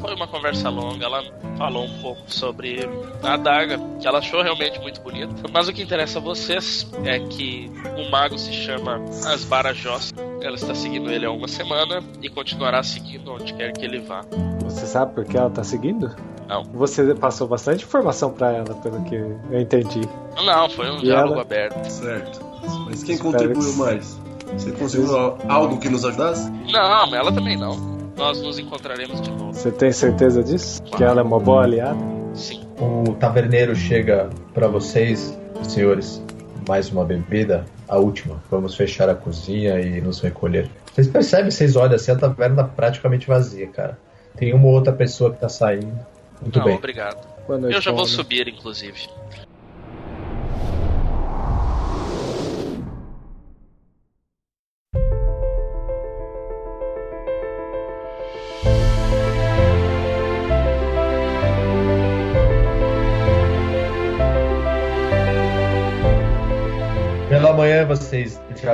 Foi uma conversa longa. Ela falou um pouco sobre a adaga, que ela achou realmente muito bonita. Mas o que interessa a vocês é que o mago se chama Asbarajós. Ela está seguindo ele há uma semana e continuará seguindo onde quer que ele vá. Você sabe por que ela tá seguindo? Não. Você passou bastante informação pra ela, pelo que eu entendi. Não, foi um E diálogo ela? aberto. Certo. Mas quem Espero contribuiu que- mais? Você conseguiu al- algo que nos ajudasse? Não, ela também não. Nós nos encontraremos de novo. Você tem certeza disso? Que ela é uma boa aliada? Sim. O taverneiro chega pra vocês, senhores, mais uma bebida, a última. Vamos fechar a cozinha e nos recolher. Vocês percebem, vocês olham assim, a taverna tá praticamente vazia, cara. Tem uma ou outra pessoa que tá saindo. Muito não, bem. obrigado. Boa noite, Eu já vou Paula. subir, inclusive.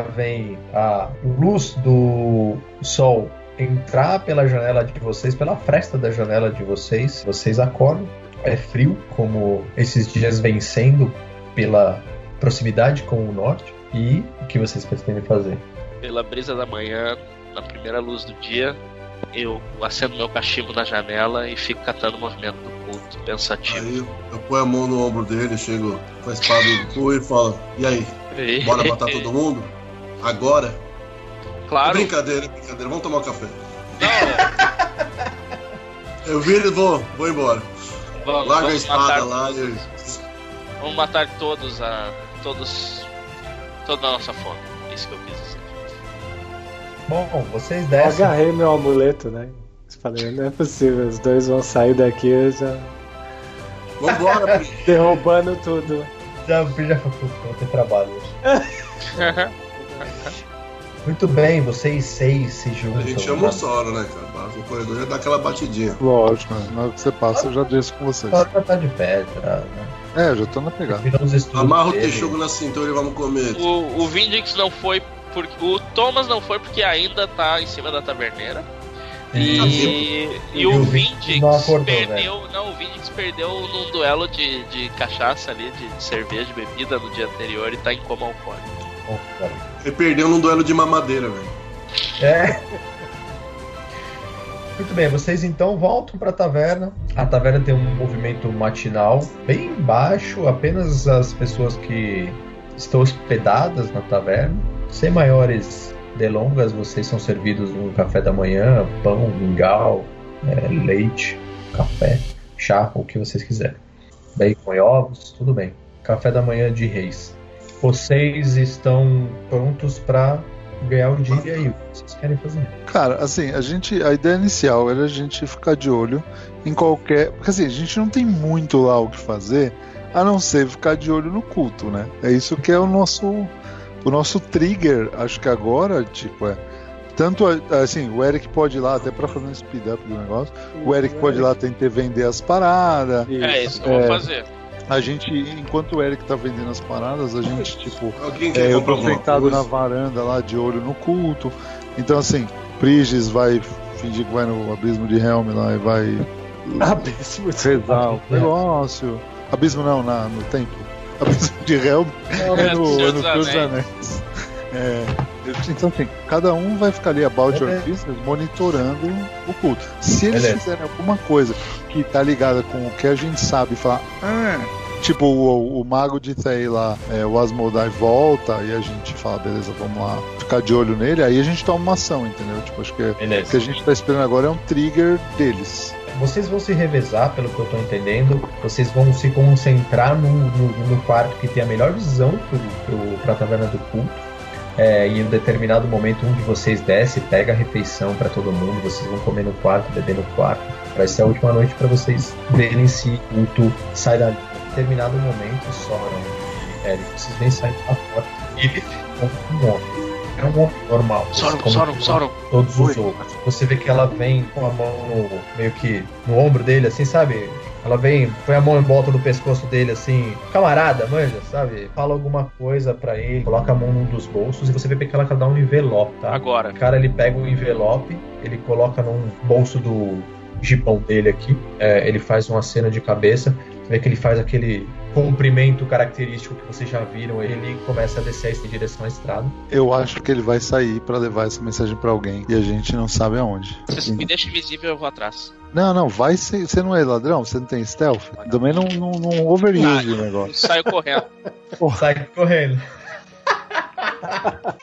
Já veem a luz do sol entrar pela janela de vocês, pela fresta da janela de vocês. Vocês acordam. É frio, como esses dias vem sendo pela proximidade com o norte. E o que vocês pretendem fazer? Pela brisa da manhã, na primeira luz do dia, eu acendo meu cachimbo na janela e fico catando o movimento do culto, pensativo. Aí eu ponho a mão no ombro dele, chego com a espada do cu e falo: E aí, bora matar todo mundo? Agora? Claro. Brincadeira, brincadeira, vamos tomar um café. Não, Eu viro e vou, vou embora. vamos, Larga a vamos espada matar lá todos. e. Vamos matar todos a. todos. toda a nossa fome. É Isso que eu quis dizer. Bom, vocês Eu descem. agarrei meu amuleto, né? Falei, não é possível, os dois vão sair daqui já Vambora, derrubando tudo. Já, já vou ter trabalho hoje. Muito bem, vocês seis se juntam. A gente chama o Sora, né, cara? Passa no corredor já dá aquela batidinha. Lógico, né? na hora que você passa eu já disse com vocês. Só tá de pé, já, né? É, já tô na pegada. Amarra o texugo na cintura e vamos comer. O, o Vindix não foi porque. O Thomas não foi porque ainda tá em cima da taverneira. E, e, o o Vindix Vindix não acordou, perdeu. Não, o Vindix perdeu num duelo de, de cachaça ali, de cerveja, de bebida no dia anterior e tá em coma alcoólico. Cara. Ele perdeu num duelo de mamadeira, velho. É. Muito bem, vocês então voltam para a taverna. A taverna tem um movimento matinal bem baixo, apenas as pessoas que estão hospedadas na taverna. Sem maiores delongas, vocês são servidos um café da manhã, pão, mingau, é, leite, café, chá, o que vocês quiserem. Bacon e ovos, tudo bem. Café da manhã de reis. Vocês estão prontos pra ganhar o dia e aí, o que vocês querem fazer? Cara, assim, a gente. A ideia inicial era a gente ficar de olho em qualquer. Porque assim, a gente não tem muito lá o que fazer, a não ser ficar de olho no culto, né? É isso que é o nosso. O nosso trigger, acho que agora, tipo, é. Tanto assim, o Eric pode ir lá até pra fazer um speed up do negócio. O Eric pode ir lá tentar vender as paradas. É isso que eu vou É. fazer. A gente, enquanto o Eric tá vendendo as paradas, a gente, tipo, Alguém é, eu tô sentado na varanda lá, de olho no culto. Então, assim, Prigis vai fingir que vai no abismo de Helm lá e vai Abismo de rezar o negócio. Abismo não, na, no templo. Abismo de Helm é no, é no dos Senhor dos Anéis. É, então, assim, cada um vai ficar ali about your É. business monitorando o culto. Se eles Beleza. fizerem alguma coisa que tá ligada com o que a gente sabe, falar, "Ah", tipo o, o mago de Thay lá, é, o Asmodai volta e a gente fala, beleza, vamos lá ficar de olho nele, aí a gente toma uma ação, entendeu? Tipo, acho que o que a Beleza. gente tá esperando agora é um trigger deles. Vocês vão se revezar, pelo que eu tô entendendo. Vocês vão se concentrar no, no, no quarto que tem a melhor visão pro, pro, pra taverna do culto. É, e em um determinado momento, um de vocês desce, pega a refeição pra todo mundo. Vocês vão comer no quarto, beber no quarto. Vai ser a última noite pra vocês verem se o culto sai dali. Em determinado momento, Soron, Eric, vocês vêm sair da porta. E ele é um homem. É um homem normal. Como Soron, Soron. todos os outros. Você vê que ela vem com a mão no- meio que no ombro dele, assim, sabe? Ela vem, põe a mão em volta do pescoço dele, assim, camarada, manja, sabe? Fala alguma coisa pra ele, coloca a mão num dos bolsos e você vê que ela dá um envelope, tá? Agora. O cara ele pega o envelope, ele coloca num bolso do jipão dele aqui, é, ele faz uma cena de cabeça, vê que ele faz aquele cumprimento característico que vocês já viram, ele começa a descer em direção à estrada. Eu acho que ele vai sair pra levar essa mensagem pra alguém e a gente não sabe aonde. Você me deixa invisível, eu vou atrás. Não, não, vai ser. Você não é ladrão? Você não tem stealth? Também não, não, não overuse o negócio. Saio correndo. Sai correndo.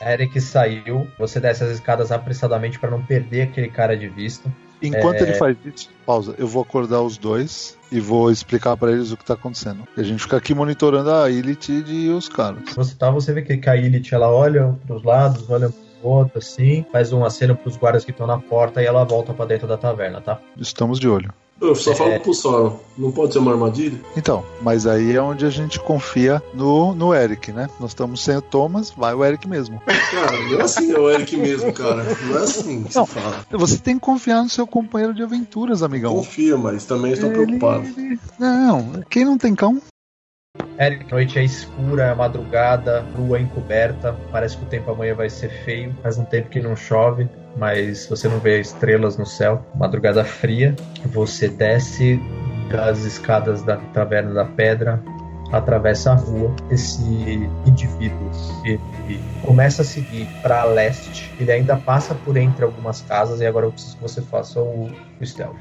Eric saiu. Você desce as escadas apressadamente para não perder aquele cara de vista. Enquanto É. ele faz isso, pausa, eu vou acordar os dois e vou explicar pra eles o que tá acontecendo. E a gente fica aqui monitorando a Ilith e os caras. Você tá, você vê que a Ilith ela olha pros lados, olha pro outro assim, faz um aceno pros guardas que estão na porta e ela volta pra dentro da taverna, tá? Estamos de olho. Eu só É. falo pro Sauron, não pode ser uma armadilha? Então, mas aí é onde a gente confia no, no Eric, né? Nós estamos sem o Thomas, vai o Eric mesmo. Cara, não é assim, é o Eric mesmo, cara. Não é assim que Não. se fala. Você tem que confiar no seu companheiro de aventuras, amigão. Confia, mas também estou Ele- preocupado. Não, quem não tem cão? Eric, a noite é escura, é madrugada, lua encoberta, parece que o tempo amanhã vai ser feio. Faz um tempo que não chove, mas você não vê estrelas no céu. Madrugada fria, você desce das escadas da taverna da pedra, atravessa a rua. Esse indivíduo ele começa a seguir para leste. Ele ainda passa por entre algumas casas e agora eu preciso que você faça o, o stealth.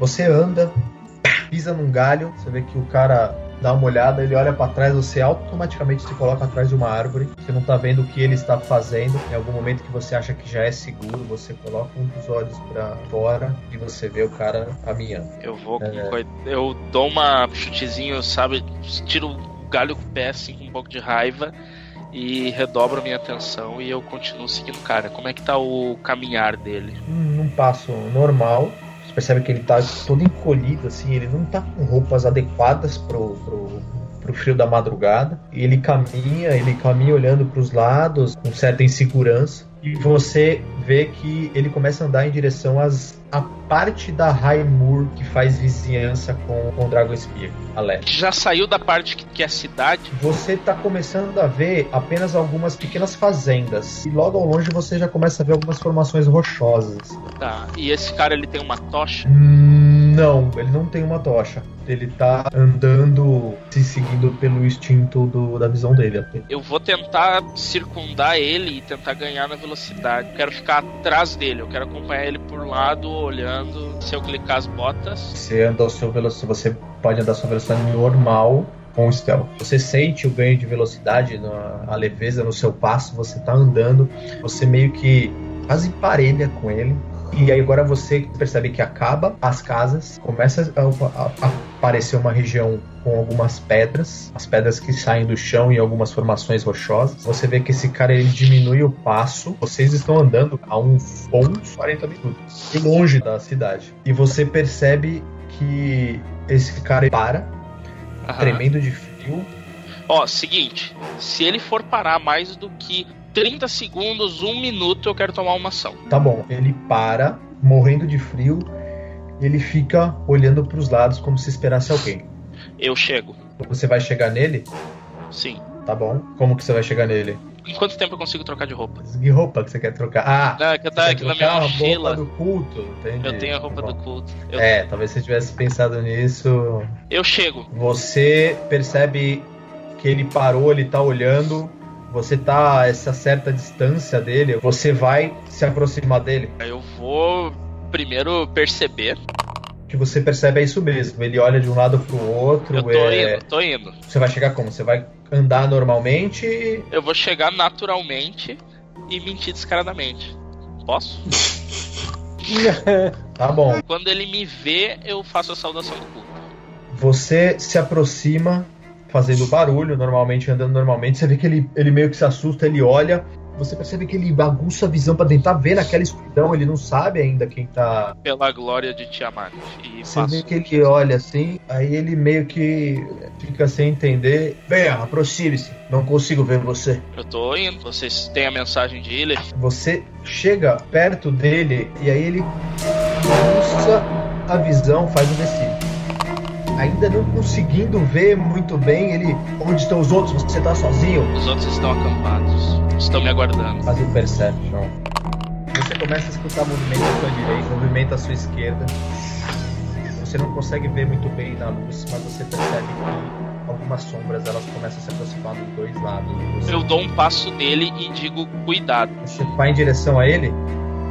Você anda, pisa num galho, você vê que o cara dá uma olhada, ele olha pra trás, você automaticamente se coloca atrás de uma árvore. Você não tá vendo o que ele está fazendo. Em algum momento que você acha que já é seguro, você coloca um dos olhos pra fora e você vê o cara caminhando. Eu vou com É. Eu dou uma chutezinho, sabe? Tiro o galho com o pé, assim, com um pouco de raiva. E redobro minha atenção e eu continuo seguindo o cara. Como é que tá o caminhar dele? Num passo normal, percebe que ele tá todo encolhido, assim, ele não tá com roupas adequadas pro, pro, pro frio da madrugada. Ele caminha, ele caminha olhando pros lados, com certa insegurança. E você vê que ele começa a andar em direção às, à parte da Moor que faz vizinhança com, com Dragon Spear, a leste. Já saiu da parte que, que é cidade? Você tá começando a ver apenas algumas pequenas fazendas. E logo ao longe você já começa a ver algumas formações rochosas. Tá. E esse cara ele tem uma tocha? Hum, Não, ele não tem uma tocha. Ele tá andando, se seguindo pelo instinto do- da visão dele. até. Eu vou tentar circundar ele e tentar ganhar na velocidade. Quero ficar atrás dele, eu quero acompanhar ele por lado, olhando. Se eu clicar as botas. Você anda ao seu velocidade, você pode andar a sua velocidade normal com o stealth. Você sente o ganho de velocidade, a leveza no seu passo, você tá andando, você meio que quase emparelha com ele. E aí agora você percebe que acaba as casas, começa a, a- a aparecer uma região com algumas pedras, as pedras que saem do chão e algumas formações rochosas. Você vê que esse cara ele diminui o passo. Vocês estão andando a uns bons 40 minutos, longe da cidade. E você percebe que esse cara para, Aham. tremendo de frio. Ó, seguinte, se ele for parar mais do que 30 segundos, um minuto, eu quero tomar uma ação. Tá bom, ele para, morrendo de frio. Ele fica olhando para os lados como se esperasse alguém. Eu chego. Você vai chegar nele? Sim. Tá bom. Como que você vai chegar nele? Em quanto tempo eu consigo trocar de roupa? Que roupa que você quer trocar? Ah, Não, é que, tá, aqui na minha a mochila. roupa do culto, entendi. Eu tenho a roupa Tá do culto. Eu, É, talvez você tivesse pensado nisso. eu chego. Você percebe que ele parou, ele tá olhando. Você tá a essa certa distância dele. Você vai se aproximar dele. Eu vou primeiro perceber. O que você percebe é isso mesmo. Ele olha de um lado pro outro. Eu tô é... indo, tô indo. Você vai chegar como? Você vai andar normalmente? Eu vou chegar naturalmente e mentir descaradamente. Posso? Tá bom. Quando ele me vê, eu faço a saudação do culto. Você se aproxima fazendo barulho, normalmente andando normalmente. Você vê que ele, ele meio que se assusta, ele olha. Você percebe que ele bagunça a visão pra tentar ver naquela escuridão. Ele não sabe ainda quem tá. Pela glória de Tiamat. E Você vê que ele olha assim, aí ele meio que fica sem entender. Venha, aproxime-se. Não consigo ver você. Eu tô indo. Vocês têm a mensagem de Hiller? Você chega perto dele e aí ele bagunça a visão, faz um decídio. Ainda não conseguindo ver muito bem, ele. Onde estão os outros? Você tá sozinho? Os outros estão acampados. Estão me aguardando. Faz o perception. Você começa a escutar movimento à sua direita, movimento à sua esquerda. Você não consegue ver muito bem na luz, mas você percebe que algumas sombras elas começam a se aproximar dos dois lados você. Eu dou um passo nele e digo cuidado. Você vai em direção a ele,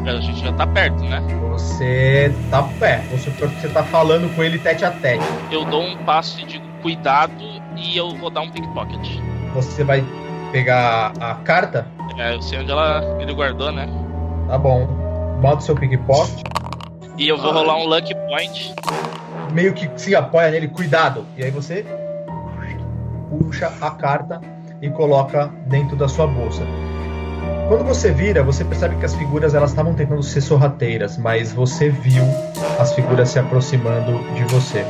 A gente já tá perto, né? você tá perto. Vamos supor que você tá falando com ele tete a tete. Eu dou um passo e digo cuidado e eu vou dar um pickpocket. Você vai pegar a carta, É, eu sei onde ela, ele guardou, né? tá bom. Bota o seu pickpocket, E eu vou rolar um lucky point. meio que se apoia nele, cuidado. E aí você puxa a carta e coloca dentro da sua bolsa. Quando você vira, você percebe que as figuras elas estavam tentando ser sorrateiras, mas você viu as figuras se aproximando de você.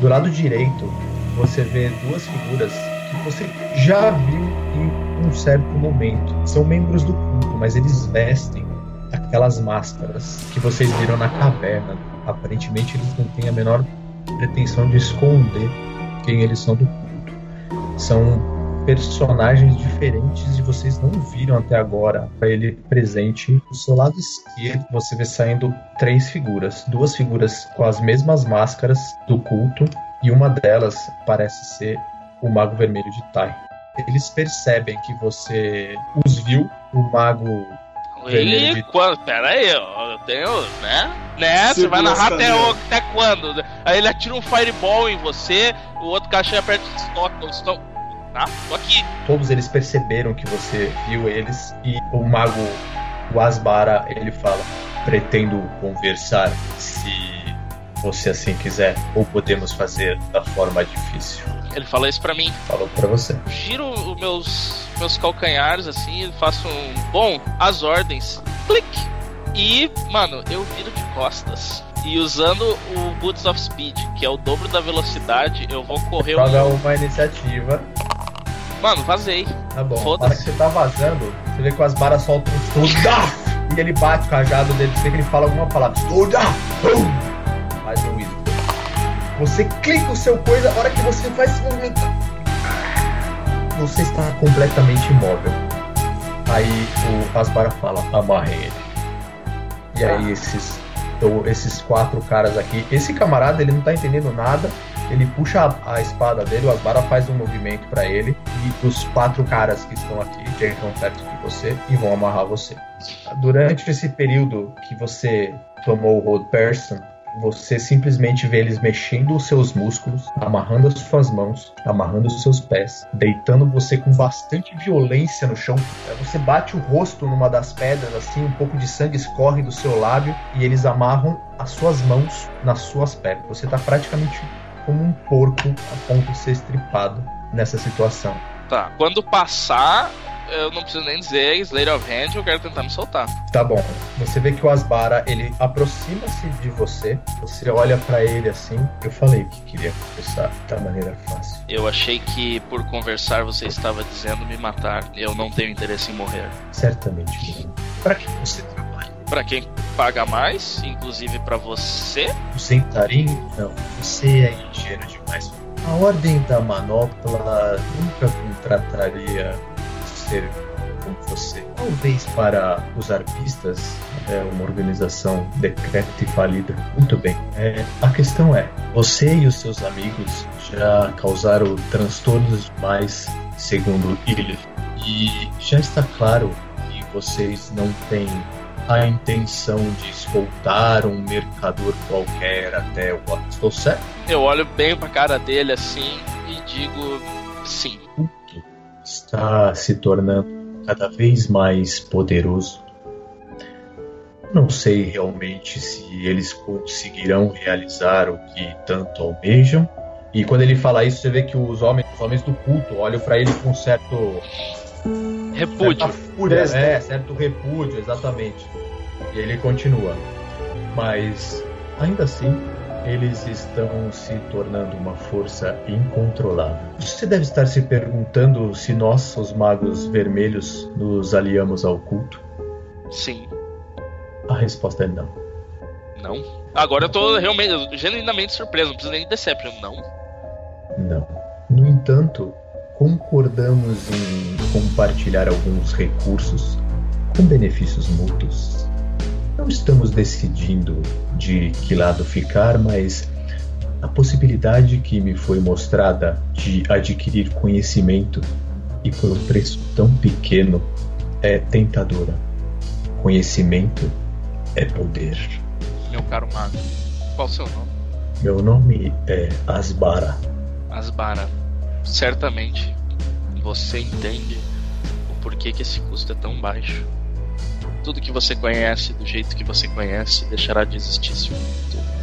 Do lado direito, você vê duas figuras que você já viu em um certo momento. São membros do culto, mas eles vestem aquelas máscaras que vocês viram na caverna. Aparentemente, eles não têm a menor pretensão de esconder quem eles são do culto. São personagens diferentes e vocês não viram até agora ele presente. Do seu lado esquerdo, você vê saindo três figuras, duas figuras com as mesmas máscaras do culto e uma delas parece ser o Mago Vermelho de Tai. Eles percebem que você os viu, o Mago Vermelho E de- quando? Pera aí, ó, eu tenho, né? Né? Você vai narrar até, o- até quando? Aí ele atira um fireball em você, o outro cara chega perto eles estão. Tá? Tô aqui. todos eles perceberam que você viu eles e o mago o Asbara ele fala pretendo conversar se você assim quiser ou podemos fazer da forma difícil Ele fala isso pra mim. falou pra você Giro os meus, meus calcanhares assim, faço um. Bom, as ordens. Clique! E, mano, eu viro de costas. E usando o Boots of Speed, que é o dobro da velocidade, eu vou correr joga um. uma iniciativa Mano, vazei. tá bom na Foda-se. hora que você tá vazando você vê que o Asbara solta um e ele bate o cajado dele você vê que ele fala alguma palavra estuda mais um isso você clica o seu coisa a hora que você faz esse movimento você está completamente imóvel. Aí o Asbara fala, amarre ele. E aí esses, então, esses quatro caras aqui, esse camarada ele não tá entendendo nada, ele puxa a, espada dele, o Asbara faz um movimento pra ele, e os quatro caras que estão aqui chegam perto de você e vão amarrar você. Durante esse período que você tomou o Road Person, você simplesmente vê eles mexendo os seus músculos, amarrando as suas mãos, amarrando os seus pés, deitando você com bastante violência no chão. Você bate o rosto numa das pedras, assim, um pouco de sangue escorre do seu lábio e eles amarram as suas mãos nas suas pernas. Você tá praticamente como um porco a ponto de ser estripado nessa situação. Tá. Quando passar, eu não preciso nem dizer Slayer of Hand, eu quero tentar me soltar. Tá bom. Você vê que o Asbara, ele aproxima-se de você. Você olha pra ele assim. Eu falei que queria conversar da maneira fácil. Eu achei que por conversar você estava dizendo me matar. Eu não tenho interesse em morrer. Certamente não. Pra que você trabalha? Pra quem paga mais, inclusive pra você, O Centarim? Não. Você é ingênuo demais. A Ordem da Manopla nunca contrataria um ser como você. Talvez para os arpistas, é uma organização decrépita e falida. Muito bem. É, a questão é, você e os seus amigos já causaram transtornos demais, segundo ele. E já está claro que vocês não têm a intenção de escoltar um mercador qualquer até o. Estou certo? eu olho bem pra cara dele assim e digo sim. Está se tornando cada vez mais poderoso. Não sei realmente se eles conseguirão realizar o que tanto almejam. E quando ele fala isso, você vê que os homens, os homens do culto olham para ele com certo Repúdio. certa fúria, é, certo repúdio, exatamente. E ele continua. Mas ainda assim, eles estão se tornando uma força incontrolável. Você deve estar se perguntando se nós, os magos vermelhos, nos aliamos ao culto. Sim. A resposta é não. Não. Agora eu tô realmente, eu tô genuinamente surpreso, não preciso nem de Deception, não. Não. No entanto, concordamos em compartilhar alguns recursos com benefícios mútuos. Não estamos decidindo de que lado ficar, mas a possibilidade que me foi mostrada de adquirir conhecimento e por um preço tão pequeno é tentadora. Conhecimento é poder. Meu caro mago. Qual o seu nome? Meu nome é Asbara. Asbara. Certamente você entende o porquê que esse custo é tão baixo. Tudo que você conhece, do jeito que você conhece, deixará de existir se o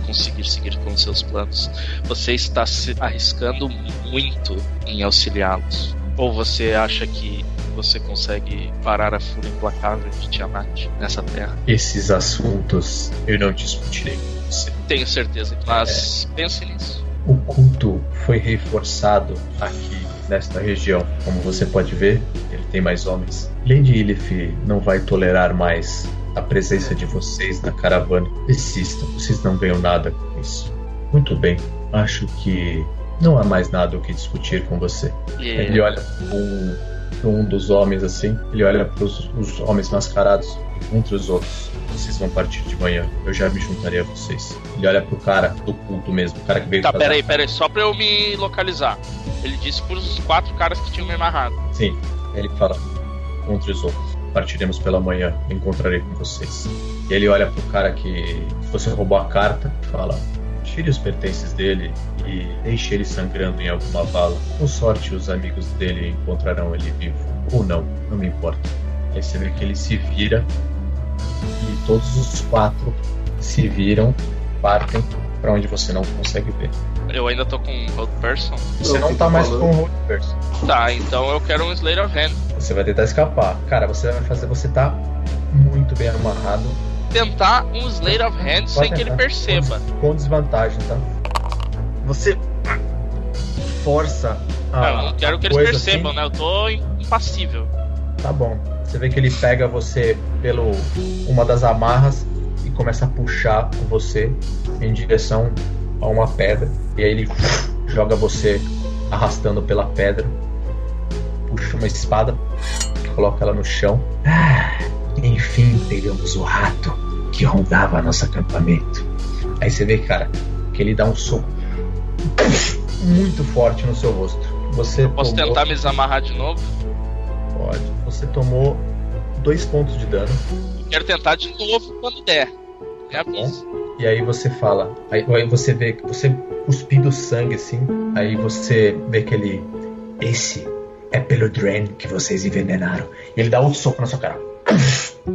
conseguir seguir com seus planos. Você está se arriscando muito em auxiliá-los. Ou você acha que você consegue parar a fúria implacável de Tiamat nessa terra? Esses assuntos eu não discutirei com você. Tenho certeza, mas pense nisso. O culto foi reforçado aqui nesta região. Como você pode ver, ele tem mais homens. Lady Ilif não vai tolerar mais a presença de vocês na caravana. Desistam, vocês não ganham nada com isso. Muito bem, acho que não há mais nada o que discutir com você. E Ele olha para um, dos homens assim, ele olha para os homens mascarados entre os outros. Vocês vão partir de manhã, eu já me juntarei a vocês. Ele olha pro cara do culto mesmo, o cara que veio Tá, peraí, peraí, só pra eu me localizar. Ele disse pros quatro caras que tinham me amarrado. Sim, ele fala entre os outros. Partiremos pela manhã, encontrarei com vocês. E ele olha pro cara que você roubou a carta e fala: tire os pertences dele e deixe ele sangrando em alguma vala. Com sorte, os amigos dele encontrarão ele vivo. Ou não, não me importa. Aí você vê que ele se vira e todos os quatro se viram, partem pra onde você não consegue ver. Eu ainda tô com um Road Person. Você Não, não tá mais falando. com o Road Person. Tá, então eu quero um Slayer of Hand. Você vai tentar escapar. Cara, você vai fazer. Você tá muito bem amarrado. Tentar um Slayer of Hand sem que ele perceba. Com desvantagem, tá? Você força a. Ah, eu não quero que eles percebam, assim. né? Eu tô impassível. Tá bom. Você vê que ele pega você pelo uma das amarras e começa a puxar você em direção a uma pedra. E aí ele joga você arrastando pela pedra. Puxa uma espada, coloca ela no chão. Enfim, pegamos o rato que rondava nosso acampamento. Aí você vê, cara, que ele dá um soco muito forte no seu rosto. Você Posso tomou- tentar me desamarrar de novo? Pode. Você tomou dois pontos de dano. Quero tentar de novo quando der. Tá. E aí você fala, aí, aí você vê, você cuspindo sangue assim, aí você vê que ele. Esse é pelo Dren que vocês envenenaram. E ele dá outro soco na sua cara.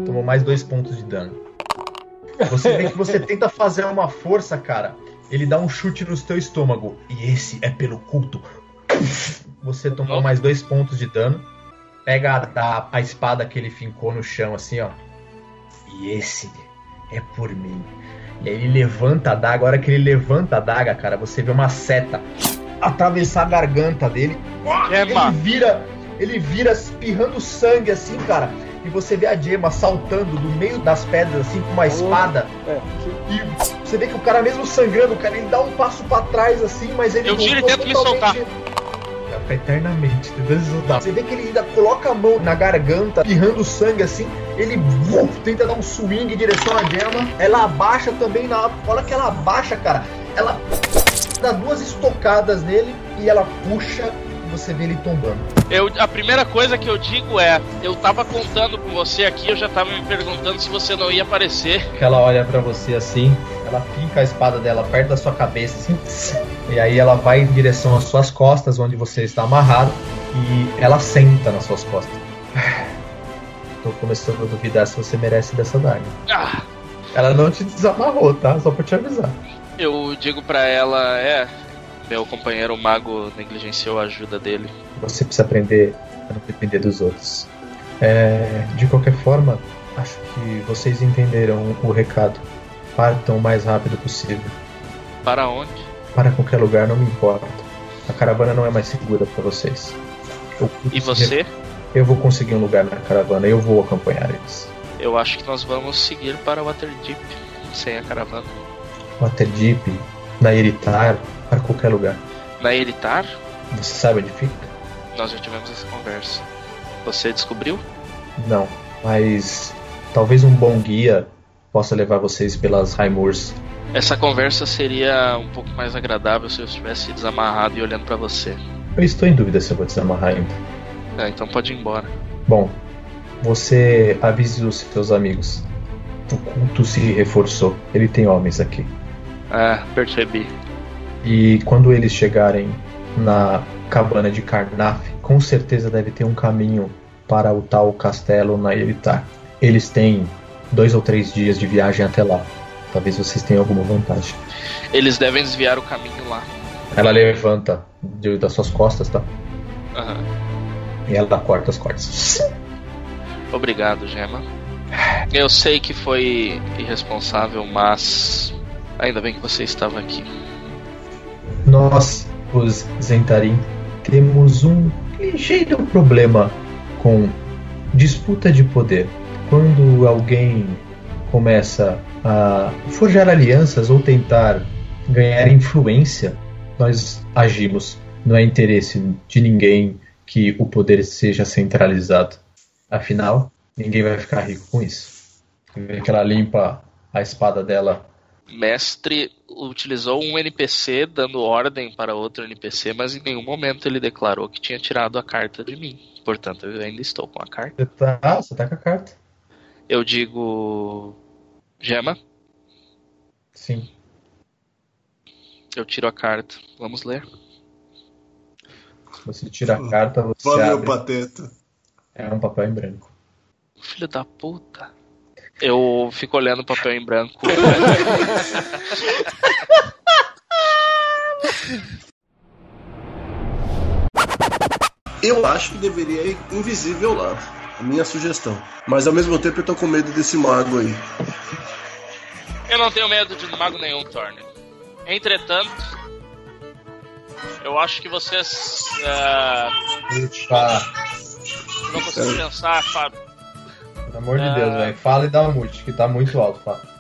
Tomou mais dois pontos de dano. Você vê que você tenta fazer uma força, cara. Ele dá um chute no seu estômago. E esse é pelo culto. Você tomou mais dois pontos de dano. Pega a, a, a espada que ele fincou no chão, assim, ó. E esse é por mim. E aí ele levanta a daga. A hora que ele levanta a daga, cara, você vê uma seta atravessar a garganta dele. Ele vira, ele vira espirrando sangue assim, cara. E você vê a Gemma saltando do meio das pedras assim com uma espada. É, E você vê que o cara mesmo sangrando, cara, ele dá um passo pra trás assim, mas ele Eu tiro e voltou tento me fica eternamente tentando soltar. Você vê que ele ainda coloca a mão na garganta, espirrando sangue assim. Ele vum, tenta dar um swing em direção à Gemma. Ela abaixa também na hora que ela abaixa, cara. Ela dá duas estocadas nele e ela puxa. Você vê ele tombando. Eu, a primeira coisa que eu digo é: eu tava contando com você aqui, eu já tava me perguntando se você não ia aparecer. ela olha pra você assim, ela finca a espada dela perto da sua cabeça assim, e aí ela vai em direção às suas costas, onde você está amarrado, e ela senta nas suas costas. Tô começando a duvidar se você merece dessa daga. Ah, Ela não te desamarrou, tá? Só pra te avisar. eu digo pra ela: é, meu companheiro mago negligenciou a ajuda dele. Você precisa aprender a não depender dos outros. É, de qualquer forma, acho que vocês entenderam o recado. Partam o mais rápido possível. Para onde? Para qualquer lugar, não me importa. A caravana não é mais segura para vocês. Eu- E você? Eu vou conseguir um lugar na caravana, eu vou acompanhar eles. Eu acho que nós vamos seguir para Waterdeep sem a caravana. Waterdeep, na Iritar, para qualquer lugar. Na Eritar, Você sabe onde fica? nós já tivemos essa conversa. Você descobriu? Não, mas talvez um bom guia possa levar vocês pelas Raimurs. Essa conversa seria um pouco mais agradável se eu estivesse desamarrado e olhando pra você. Eu estou em dúvida se eu vou desamarrar ainda. É, então pode ir embora. Bom, você avise os seus amigos. O culto se reforçou. Ele tem homens aqui. Ah, percebi. E quando eles chegarem na cabana de Karnaf, com certeza deve ter um caminho para o tal castelo na Eritar. Eles têm dois ou três dias de viagem até lá. Talvez vocês tenham alguma vantagem. Eles devem desviar o caminho lá. Ela levanta de- das suas costas, tá? Aham. E ela corta as cordas. Obrigado, Gemma. Eu sei que foi irresponsável, mas ainda bem que você estava aqui. Nós, os Zentarim, temos um ligeiro problema com disputa de poder. Quando alguém começa a forjar alianças ou tentar ganhar influência, nós agimos. Não é interesse de ninguém que o poder seja centralizado. Afinal, ninguém vai ficar rico com isso. Vê que ela limpa a espada dela Mestre utilizou um NPC dando ordem para outro NPC, mas em nenhum momento ele declarou que tinha tirado a carta de mim. Portanto, eu ainda estou com a carta. Você tá, ah, você tá com a carta? Eu digo. Gema, Sim. eu tiro a carta. Vamos ler. Você tira a carta, você Valeu, abre. pateta. É um papel em branco. Filho da puta. Eu fico olhando o papel em branco. Eu acho que deveria ir invisível lá. A minha sugestão. Mas ao mesmo tempo eu tô com medo desse mago aí. Eu não tenho medo de mago nenhum, Thorne. Entretanto, eu acho que vocês é, Puxa, não conseguem pensar, Fábio. Pelo amor de Ah. Deus, velho. Fala e dá um mute, que tá muito alto, Fábio.